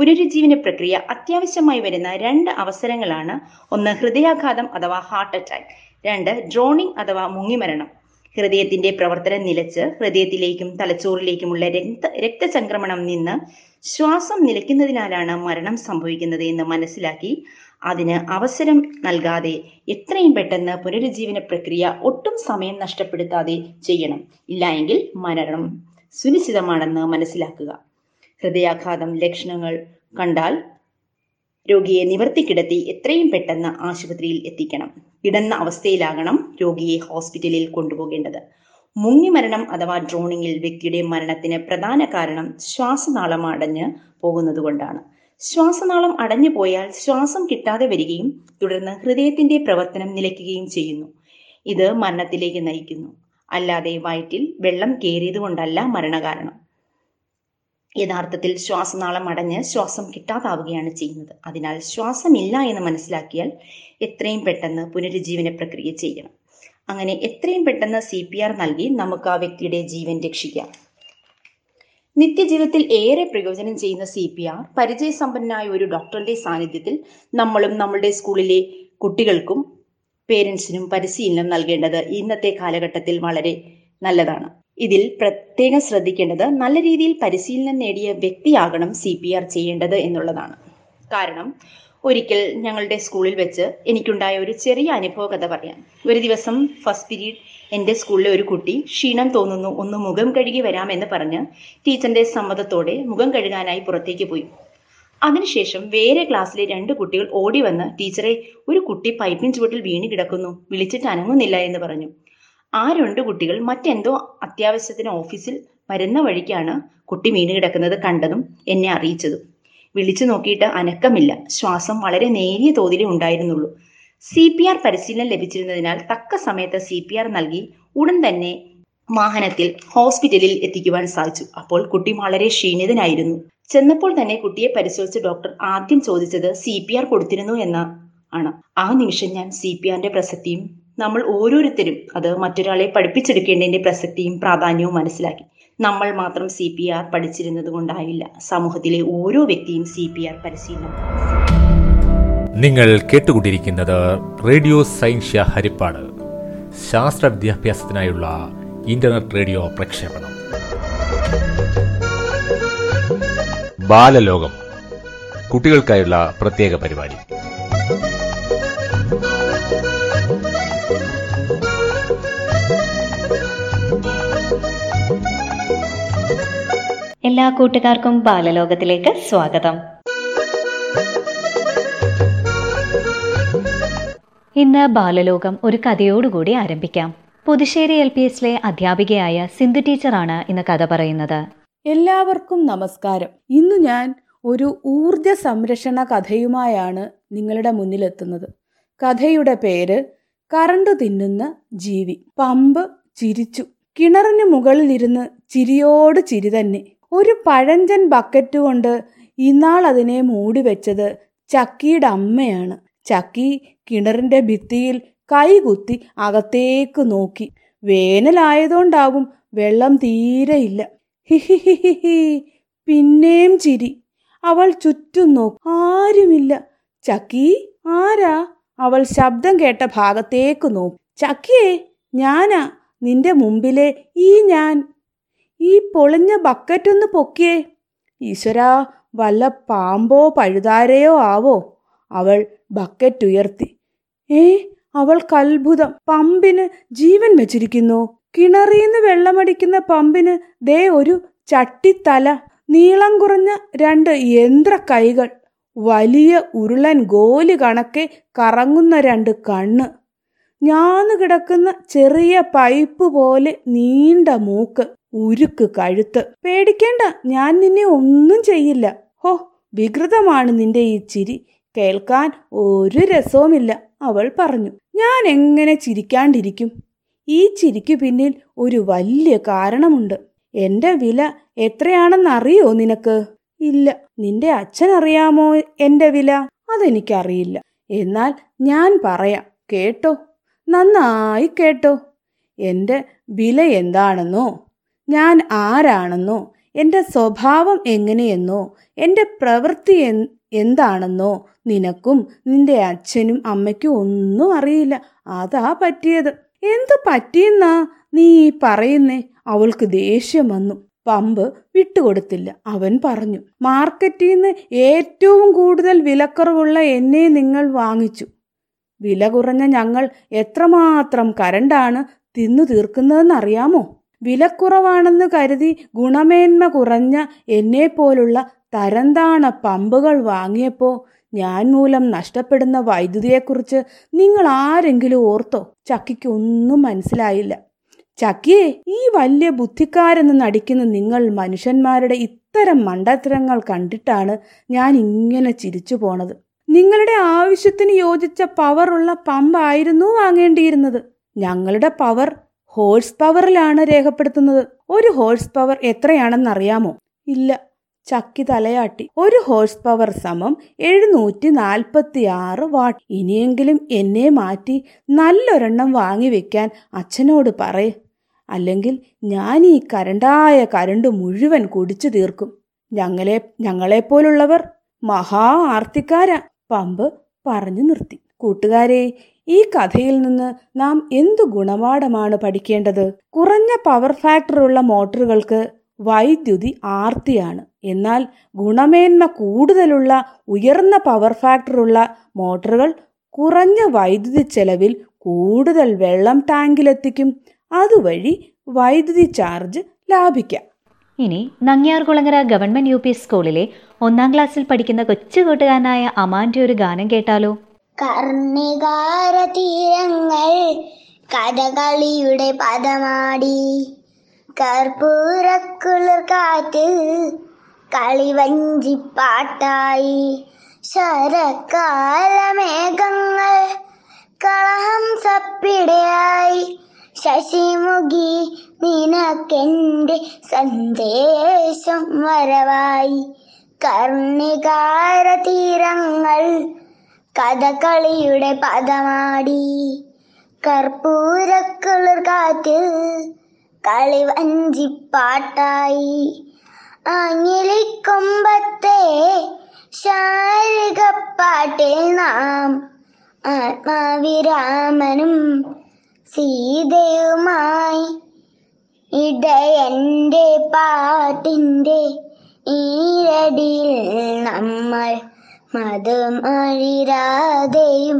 പുനരുജ്ജീവന പ്രക്രിയ അത്യാവശ്യമായി വരുന്ന രണ്ട് അവസരങ്ങളാണ്. ഒന്ന് ഹൃദയാഘാതം അഥവാ ഹാർട്ട് അറ്റാക്ക് രണ്ട് ഡ്രോണിംഗ് അഥവാ മുങ്ങിമരണം. ഹൃദയത്തിന്റെ പ്രവർത്തനം നിലച്ച് ഹൃദയത്തിലേക്കും തലച്ചോറിലേക്കുമുള്ള രക്ത രക്തചംക്രമണം നിന്ന് ശ്വാസം നിലയ്ക്കുന്നതിനാലാണ് മരണം സംഭവിക്കുന്നത് എന്ന് മനസ്സിലാക്കി അതിന് അവസരം നൽകാതെ എത്രയും പെട്ടെന്ന് പുനരുജ്ജീവന പ്രക്രിയ ഒട്ടും സമയം നഷ്ടപ്പെടുത്താതെ ചെയ്യണം. ഇല്ലായെങ്കിൽ മരണം സുനിശ്ചിതമാണെന്ന് മനസ്സിലാക്കുക. ഹൃദയാഘാതം ലക്ഷണങ്ങൾ കണ്ടാൽ രോഗിയെ നിവർത്തി കിടത്തി എത്രയും പെട്ടെന്ന് ആശുപത്രിയിൽ എത്തിക്കണം. കിടന്ന അവസ്ഥയിലാകണം രോഗിയെ ഹോസ്പിറ്റലിൽ കൊണ്ടുപോകേണ്ടത്. മുങ്ങിമരണം അഥവാ ഡ്രോണിങ്ങിൽ വ്യക്തിയുടെ മരണത്തിന് പ്രധാന കാരണം ശ്വാസനാളം അടഞ്ഞ് പോകുന്നതുകൊണ്ടാണ് ശ്വാസനാളം അടഞ്ഞു പോയാൽ ശ്വാസം കിട്ടാതെ വരികയും തുടർന്ന് ഹൃദയത്തിന്റെ പ്രവർത്തനം നിലയ്ക്കുകയും ചെയ്യുന്നു. ഇത് മരണത്തിലേക്ക് നയിക്കുന്നു. അല്ലാതെ വയറ്റിൽ വെള്ളം കയറിയതുകൊണ്ടല്ല മരണകാരണം. യഥാർത്ഥത്തിൽ ശ്വാസനാളം അടഞ്ഞ് ശ്വാസം കിട്ടാതാവുകയാണ് ചെയ്യുന്നത്. അതിനാൽ ശ്വാസമില്ല എന്ന് മനസ്സിലാക്കിയാൽ എത്രയും പെട്ടെന്ന് പുനരുജ്ജീവന പ്രക്രിയ ചെയ്യണം. അങ്ങനെ എത്രയും പെട്ടെന്ന് സി പി ആർ നൽകി നമുക്ക് ആ വ്യക്തിയുടെ ജീവൻ രക്ഷിക്കാം. നിത്യജീവിതത്തിൽ ഏറെ പ്രയോജനം ചെയ്യുന്ന സി പി ആർ പരിചയസമ്പന്നനായ ഒരു ഡോക്ടറുടെ സാന്നിധ്യത്തിൽ നമ്മളും നമ്മളുടെ സ്കൂളിലെ കുട്ടികൾക്കും പേരൻസിനും പരിശീലനം നൽകേണ്ടത് ഇന്നത്തെ കാലഘട്ടത്തിൽ വളരെ നല്ലതാണ്. ഇതിൽ പ്രത്യേകം ശ്രദ്ധിക്കേണ്ടത് നല്ല രീതിയിൽ പരിശീലനം നേടിയ വ്യക്തിയാകണം സി പി ആർ ചെയ്യേണ്ടത് എന്നുള്ളതാണ്. കാരണം ഒരിക്കൽ ഞങ്ങളുടെ സ്കൂളിൽ വെച്ച് എനിക്കുണ്ടായ ഒരു ചെറിയ അനുഭവ കഥ പറയാം. ഒരു ദിവസം ഫസ്റ്റ് പീരീഡ് എന്റെ സ്കൂളിലെ ഒരു കുട്ടി ക്ഷീണം തോന്നുന്നു ഒന്ന് മുഖം കഴുകി വരാമെന്ന് പറഞ്ഞ് ടീച്ചറിന്റെ സമ്മതത്തോടെ മുഖം കഴുകാനായി പുറത്തേക്ക് പോയി. അതിനുശേഷം വേറെ ക്ലാസ്സിലെ രണ്ട് കുട്ടികൾ ഓടി വന്ന് ടീച്ചറെ ഒരു കുട്ടി പൈപ്പിൻ ചുവട്ടിൽ വീണ് കിടക്കുന്നു വിളിച്ചിട്ട് അനങ്ങുന്നില്ല എന്ന് പറഞ്ഞു. ആ രണ്ട് കുട്ടികൾ മറ്റെന്തോ അത്യാവശ്യത്തിന് ഓഫീസിൽ വരുന്ന വഴിക്കാണ് കുട്ടി വീണ് കിടക്കുന്നത് കണ്ടതും എന്നെ അറിയിച്ചതും. വിളിച്ചു നോക്കിയിട്ട് അനക്കമില്ല. ശ്വാസം വളരെ നേരിയ തോതിലേ ഉണ്ടായിരുന്നുള്ളൂ. സി പി ആർ പരിശീലനം ലഭിച്ചിരുന്നതിനാൽ തക്ക സമയത്ത് സി പി ആർ നൽകി ഉടൻ തന്നെ വാഹനത്തിൽ ഹോസ്പിറ്റലിൽ എത്തിക്കുവാൻ സാധിച്ചു. അപ്പോൾ കുട്ടി വളരെ ക്ഷീണിതനായിരുന്നു. ചെന്നപ്പോൾ തന്നെ കുട്ടിയെ പരിശോധിച്ച ഡോക്ടർ ആദ്യം ചോദിച്ചത് സി പി ആർ കൊടുത്തിരുന്നു എന്ന ആണ് ആ നിമിഷം ഞാൻ സി പി ആറിന്റെ പ്രസക്തിയും നമ്മൾ ഓരോരുത്തരും അത് മറ്റൊരാളെ പഠിപ്പിച്ചെടുക്കേണ്ടതിന്റെ പ്രസക്തിയും പ്രാധാന്യവും മനസ്സിലാക്കി. നമ്മൾ മാത്രം സി പി ആർ പഠിച്ചിരുന്നത് കൊണ്ടായില്ല. സമൂഹത്തിലെ ഓരോ വ്യക്തിയും സി പി ആർ പരിശീലനം നിങ്ങൾ കേട്ടുകൊണ്ടിരിക്കുന്നത് റേഡിയോ സൈൻഷ്യ ഹരിപ്പാട്. ശാസ്ത്ര വിദ്യാഭ്യാസത്തിനായുള്ള ഇന്റർനെറ്റ് റേഡിയോ പ്രക്ഷേപണം. ബാലലോകം. കുട്ടികൾക്കായുള്ള പ്രത്യേക പരിപാടി. എല്ലാ കൂട്ടുകാർക്കും ബാലലോകത്തിലേക്ക് സ്വാഗതം. ഇന്ന് ബാലലോകം ഒരു കഥയോടുകൂടി ആരംഭിക്കാം. പുതുശ്ശേരി എൽ പി എസിലെ അധ്യാപികയായ സിന്ധു ടീച്ചറാണ് ഇന്ന് കഥ പറയുന്നത്. എല്ലാവർക്കും നമസ്കാരം. ഇന്ന് ഞാൻ ഒരു ഊർജ സംരക്ഷണ കഥയുമായാണ് നിങ്ങളുടെ മുന്നിലെത്തുന്നത്. കഥയുടെ പേര് കറണ്ട് തിന്നുന്ന ജീവി. പമ്പ് ചിരിച്ചു. കിണറിന് മുകളിലിരുന്ന് ചിരിയോട് ചിരി തന്നെ. ഒരു പഴഞ്ചൻ ബക്കറ്റ് കൊണ്ട് ഇന്നാൾ അതിനെ മൂടി വെച്ചത് ചക്കിയുടെ അമ്മയാണ്. ചക്കി കിണറിന്റെ ഭിത്തിയിൽ കൈകുത്തി അകത്തേക്ക് നോക്കി. വേനലായതുകൊണ്ടാവും വെള്ളം തീരെയില്ല ഹിഹിഹിഹി പിന്നെയും ചിരി. അവൾ ചുറ്റും നോക്കി. ആരുമില്ല. ചക്കി ആരാ? അവൾ ശബ്ദം കേട്ട ഭാഗത്തേക്ക് നോക്കി. ചക്കിയേ ഞാനാ. നിന്റെ മുമ്പിലെ ഈ ഞാൻ. ഈ പൊളിഞ്ഞ ബക്കറ്റൊന്ന് പൊക്കിയേ. ഈശ്വരാ വല്ല പാമ്പോ പഴുതാരയോ ആവോ? അവൾ ബക്കറ്റ് ഉയർത്തി. ഏ അവൾക്ക് അത്ഭുതം പമ്പിന് ജീവൻ വെച്ചിരിക്കുന്നു. കിണറിന്ന് വെള്ളമടിക്കുന്ന പമ്പിന് ദേ ഒരു ചട്ടിത്തല. നീളം കുറഞ്ഞ രണ്ട് യന്ത്ര കൈകൾ. വലിയ ഉരുളൻ ഗോലി കണക്കെ കറങ്ങുന്ന രണ്ട് കണ്ണ്. ഞാന്ന് കിടക്കുന്ന ചെറിയ പൈപ്പ് പോലെ നീണ്ട മൂക്ക്. ഉരുക്ക് കഴുത്ത്. പേടിക്കേണ്ട ഞാൻ നിന്നെ ഒന്നും ചെയ്യില്ല. ഹോ വികൃതമാണ് നിന്റെ ഈ ചിരി. കേൾക്കാൻ ഒരു രസവുമില്ല അവൾ പറഞ്ഞു. ഞാൻ എങ്ങനെ ചിരിക്കാണ്ടിരിക്കും? ഈ ചിരിക്കു പിന്നിൽ ഒരു വലിയ കാരണമുണ്ട്. എന്റെ വില എത്രയാണെന്നറിയോ നിനക്ക്? ഇല്ല നിന്റെ അച്ഛൻ അറിയാമോ എന്റെ വില? അതെനിക്കറിയില്ല. എന്നാൽ ഞാൻ പറയാം കേട്ടോ? നന്നായി കേട്ടോ? എന്റെ വില എന്താണെന്നോ? ഞാൻ ആരാണെന്നോ? എന്റെ സ്വഭാവം എങ്ങനെയെന്നോ? എന്റെ പ്രവൃത്തി എന്താണെന്നോ? നിനക്കും നിന്റെ അച്ഛനും അമ്മയ്ക്കും ഒന്നും അറിയില്ല. അതാ പറ്റിയത്. എന്തു പറ്റിയെന്നാ നീ പറയുന്നേ? അവൾക്ക് ദേഷ്യം വന്നു. പമ്പ് വിട്ടുകൊടുത്തില്ല. അവൻ പറഞ്ഞു മാർക്കറ്റിൽ നിന്ന് ഏറ്റവും കൂടുതൽ വിലക്കുറവുള്ള എന്നെ നിങ്ങൾ വാങ്ങിച്ചു. വില കുറഞ്ഞ ഞങ്ങൾ എത്രമാത്രം കരണ്ടാണ് തിന്നു തീർക്കുന്നതെന്നറിയാമോ വിലക്കുറവാണെന്ന് കരുതി ഗുണമേന്മ കുറഞ്ഞ എന്നെപ്പോലുള്ള തരംതാണ പമ്പുകൾ വാങ്ങിയപ്പോൾ ഞാൻ മൂലം നഷ്ടപ്പെടുന്ന വൈദ്യുതിയെക്കുറിച്ച് നിങ്ങൾ ആരെങ്കിലും ഓർത്തോ? ചക്കിക്കൊന്നും മനസ്സിലായില്ല. ചക്കിയെ ഈ വലിയ ബുദ്ധിക്കാരെന്ന് നടിക്കുന്ന നിങ്ങൾ മനുഷ്യന്മാരുടെ ഇത്തരം മണ്ടത്തരങ്ങൾ കണ്ടിട്ടാണ് ഞാൻ ഇങ്ങനെ ചിരിച്ചു പോണത്. നിങ്ങളുടെ ആവശ്യത്തിന് യോജിച്ച പവറുള്ള പമ്പായിരുന്നു വാങ്ങേണ്ടിയിരുന്നത്. ഞങ്ങളുടെ പവർ ഹോഴ്സ് പവറിലാണ് രേഖപ്പെടുത്തുന്നത്. ഒരു ഹോഴ്സ് പവർ എത്രയാണെന്ന് അറിയാമോ ഇല്ല. ചക്കി തലയാട്ടി. ഒരു ഹോഴ്സ് പവർ സമം എഴുന്നൂറ്റി നാൽപ്പത്തി ആറ് വാട്ട്. ഇനിയെങ്കിലും എന്നെ മാറ്റി നല്ലൊരെണ്ണം വാങ്ങി വെക്കാൻ അച്ഛനോട് പറയേ. അല്ലെങ്കിൽ ഞാൻ ഈ കരണ്ടായ കരണ്ട് മുഴുവൻ കുടിച്ചു തീർക്കും. ഞങ്ങളെ ഞങ്ങളെപ്പോലുള്ളവർ മഹാ ആർത്തിക്കാരാ. പമ്പ് പറഞ്ഞു നിർത്തി. കൂട്ടുകാരെ ഈ കഥയിൽ നിന്ന് നാം എന്തു ഗുണപാഠമാണ് പഠിക്കേണ്ടത്? കുറഞ്ഞ പവർ ഫാക്ടറുള്ള മോട്ടറുകൾക്ക് വൈദ്യുതി ആർത്തിയാണ്. എന്നാൽ ഗുണമേന്മ കൂടുതലുള്ള ഉയർന്ന പവർ ഫാക്ടറുള്ള മോട്ടറുകൾ കുറഞ്ഞ വൈദ്യുതി ചെലവിൽ കൂടുതൽ വെള്ളം ടാങ്കിലെത്തിക്കും. അതുവഴി വൈദ്യുതി ചാർജ് ലാഭിക്കാം. ഇനി നങ്ങ്യാർകുളങ്ങര ഗവൺമെന്റ് യു സ്കൂളിലെ ഒന്നാം ക്ലാസ്സിൽ പഠിക്കുന്ന കൊച്ചു കൂട്ടുകാരനായ അമാന്റെ ഒരു ഗാനം കേട്ടാലോ? കർണികാര തീരങ്ങൾ കഥകളിയുടെ പദമാടി. കർപ്പൂരക്കുളിർ കാറ്റ് കളിവഞ്ചിപ്പാട്ടായി. ശരക്കാലമേഘങ്ങൾ കളഹം സപ്പിടയായി. ശശിമുഖി നിനക്കെന്റെ സന്ദേശം വരവായി. കർണികാര തീരങ്ങൾ കഥകളിയുടെ പദമാടി. കർപ്പൂരക്കുളിർ കളി വഞ്ചിപ്പാട്ടായി ആഞ്ഞിലിക്കൊമ്പത്തെ ശാരികപ്പാട്ടിൽ നാം ആത്മാവിരാമനും സീതയുമായി. ഇടയന്റെ പാട്ടിന്റെ ഈരടിയിൽ നമ്മൾ മധുമൊഴിരാതെയും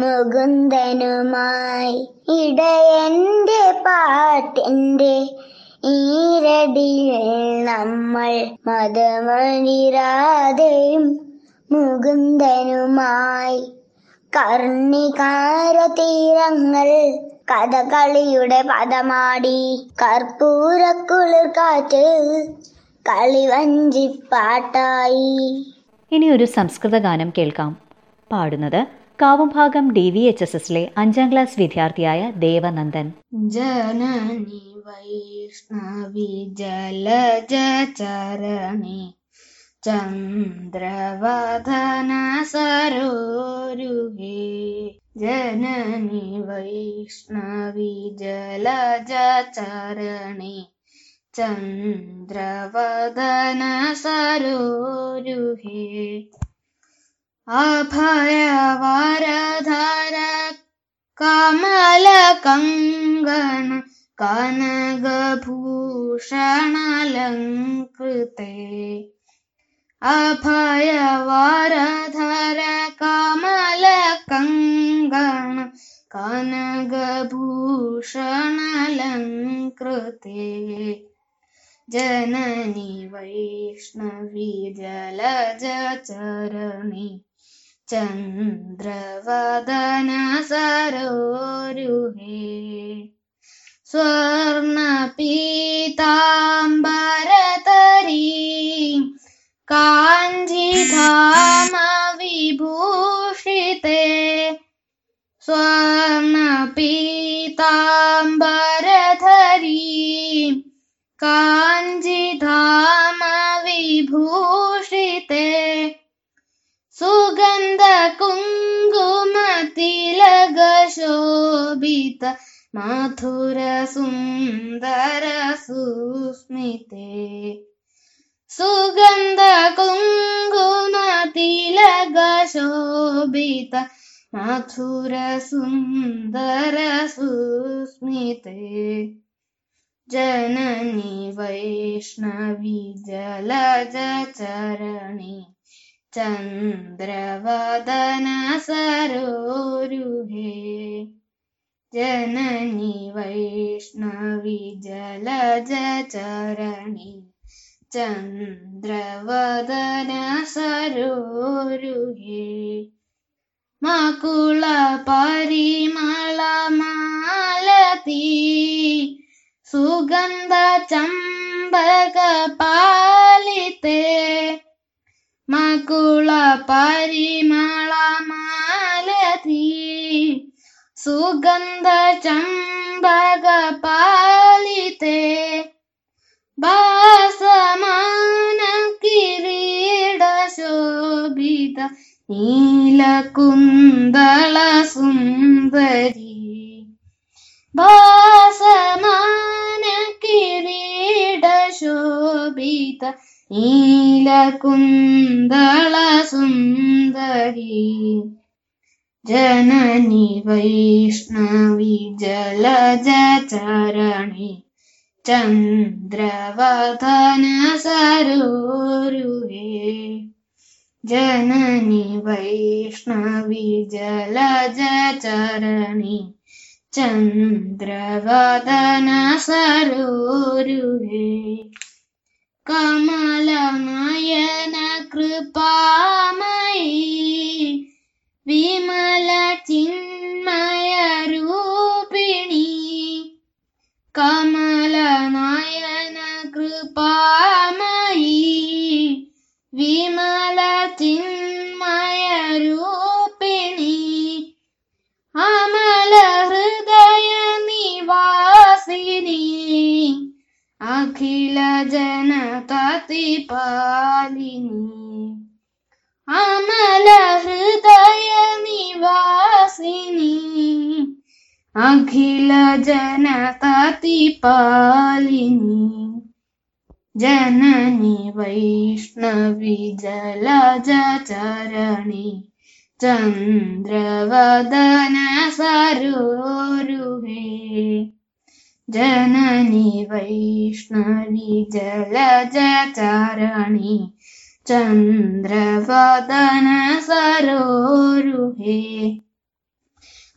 മുകുന്ദനുമായി ഇടയന്റെ പാട്ടിന്റെ ഈരടിയിൽ നമ്മൾ മതമണിരാതെയും മുകുന്ദനുമായി കർണികാര തീരങ്ങൾ കഥകളിയുടെ പദമാടി കർപ്പൂരക്കുളിർ കാറ്റ് കളിവഞ്ചിപ്പാട്ടായി. ഇനി ഒരു സംസ്കൃത ഗാനം കേൾക്കാം. പാടുന്നത് Kavumbhagam D V H S എസിലെ അഞ്ചാം ക്ലാസ് വിദ്യാർത്ഥിയായ ദേവനന്ദൻ. ജനനി വൈഷ്ണവി വൈഷ്ണവി ജലജചരണി ചന്ദ്രവദന ജനനി വൈഷ്ണവി ജലജചരണി ചന്ദ്രവദന चन्द्रवदन सरोरुहे अभयवरधर कमलकङ्गन कनगभूषणालङ्कृते अभयवरधर कमलकङ्गन कनगभूषणालङ्कृते जननि वैष्णवी जलजचरमे चन्द्रवदन सरोरुहे। स्वर्णपीताम्बरतरी काञ्जिधामविभूषिते स्वम पीताम्बरथरी काञ्जिधाम विभूषिते सुगन्धकुङ्गुमतिलगशोभित मथुरसुन्दर सुस्मिते सुगन्ध कुङ्गुमतिलगशोभित सुस्मिते जननी वैष्णवि जलज चन्द्रवदन सरोरुहे। जननी वैष्णवि जलज चन्द्रवदन सरोरुहे। मकुलपरिमलमालती സുഗന്ധ ചമ്പക പാലിതേ മകുള പരിമളമാലതി സുഗന്ധ ചമ്പക പാലിതേ ബാസമാന കിരീട ശോഭിത സുന്ദരി. भासमान किरीडशोभित नीलकुन्द सुन्दरी जननी वैष्णवि जलज चरणि चन्द्रवधन सरु जननी वैष्णवि जलजचरणि चन्द्रवदन सरोरुहे कमलनयन कृपामयी विमलचिन्मयरूपिणी। कमलनयन कृपामयी विमलचिन्मयरूपिणी। अमलहृ निवासिनी अखिल जनततिपालिनी अमल हृदय निवासिनी अखिल जनततिपालिनी जननी वैष्णवी जलजचरणि चन्द्रवदन सरोरुहे जननी वैष्णवी जलजचरणि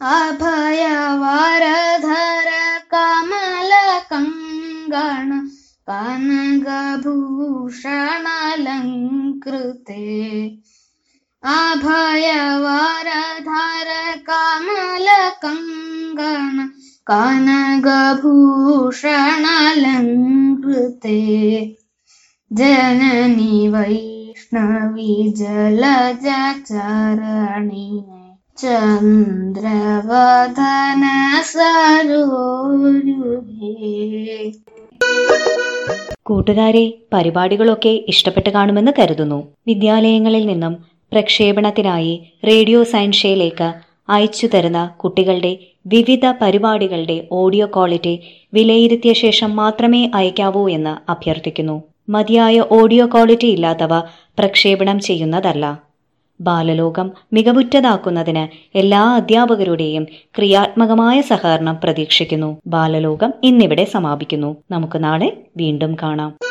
अभयवरधर कमलकङ्गण कनकभूषणालङ्कृते अभयवरधर कमलकङ्गण कनकभूषणालङ्कृते जननी वैष्णवी जलजचरणि ചന്ദ്രവദന സരോരുഹേ കൂട്ടുകാരെ പരിപാടികളൊക്കെ ഇഷ്ടപ്പെട്ട് കാണുമെന്ന് കരുതുന്നു വിദ്യാലയങ്ങളിൽ നിന്നും പ്രക്ഷേപണത്തിനായി റേഡിയോ സയൻഷയിലേക്ക് അയച്ചു തരുന്ന കുട്ടികളുടെ വിവിധ പരിപാടികളുടെ ഓഡിയോ ക്വാളിറ്റി വിലയിരുത്തിയ ശേഷം മാത്രമേ അയക്കാവൂ എന്ന് അഭ്യർത്ഥിക്കുന്നു. മതിയായ ഓഡിയോ ക്വാളിറ്റി ഇല്ലാത്തവ പ്രക്ഷേപണം ചെയ്യുന്നതല്ല. ബാലലോകം മികവുറ്റതാക്കുന്നതിന് എല്ലാ അധ്യാപകരുടെയും ക്രിയാത്മകമായ സഹകരണം പ്രതീക്ഷിക്കുന്നു. ബാലലോകം ഇന്നിവിടെ സമാപിക്കുന്നു. നമുക്ക് നാളെ വീണ്ടും കാണാം.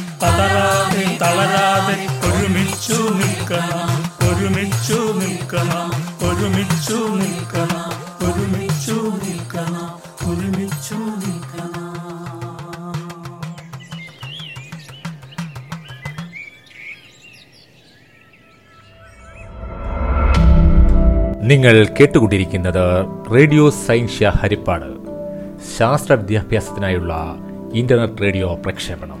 പതറാതെ തളരാതെ ഒരുമിച്ചു നിൽക്കണം ഒരുമിച്ചു നിൽക്കണം ഒരുമിച്ചു നിൽക്കണം ഒരുമിച്ചു നിൽക്കണം ഒരുമിച്ചു നിൽക്കണം. നിങ്ങൾ കേട്ടുകൊണ്ടിരിക്കുന്നത് റേഡിയോ സയൻഷ്യ ഹരിപ്പാട്. ശാസ്ത്ര വിദ്യാഭ്യാസത്തിനായുള്ള ഇന്റർനെറ്റ് റേഡിയോ പ്രക്ഷേപണം.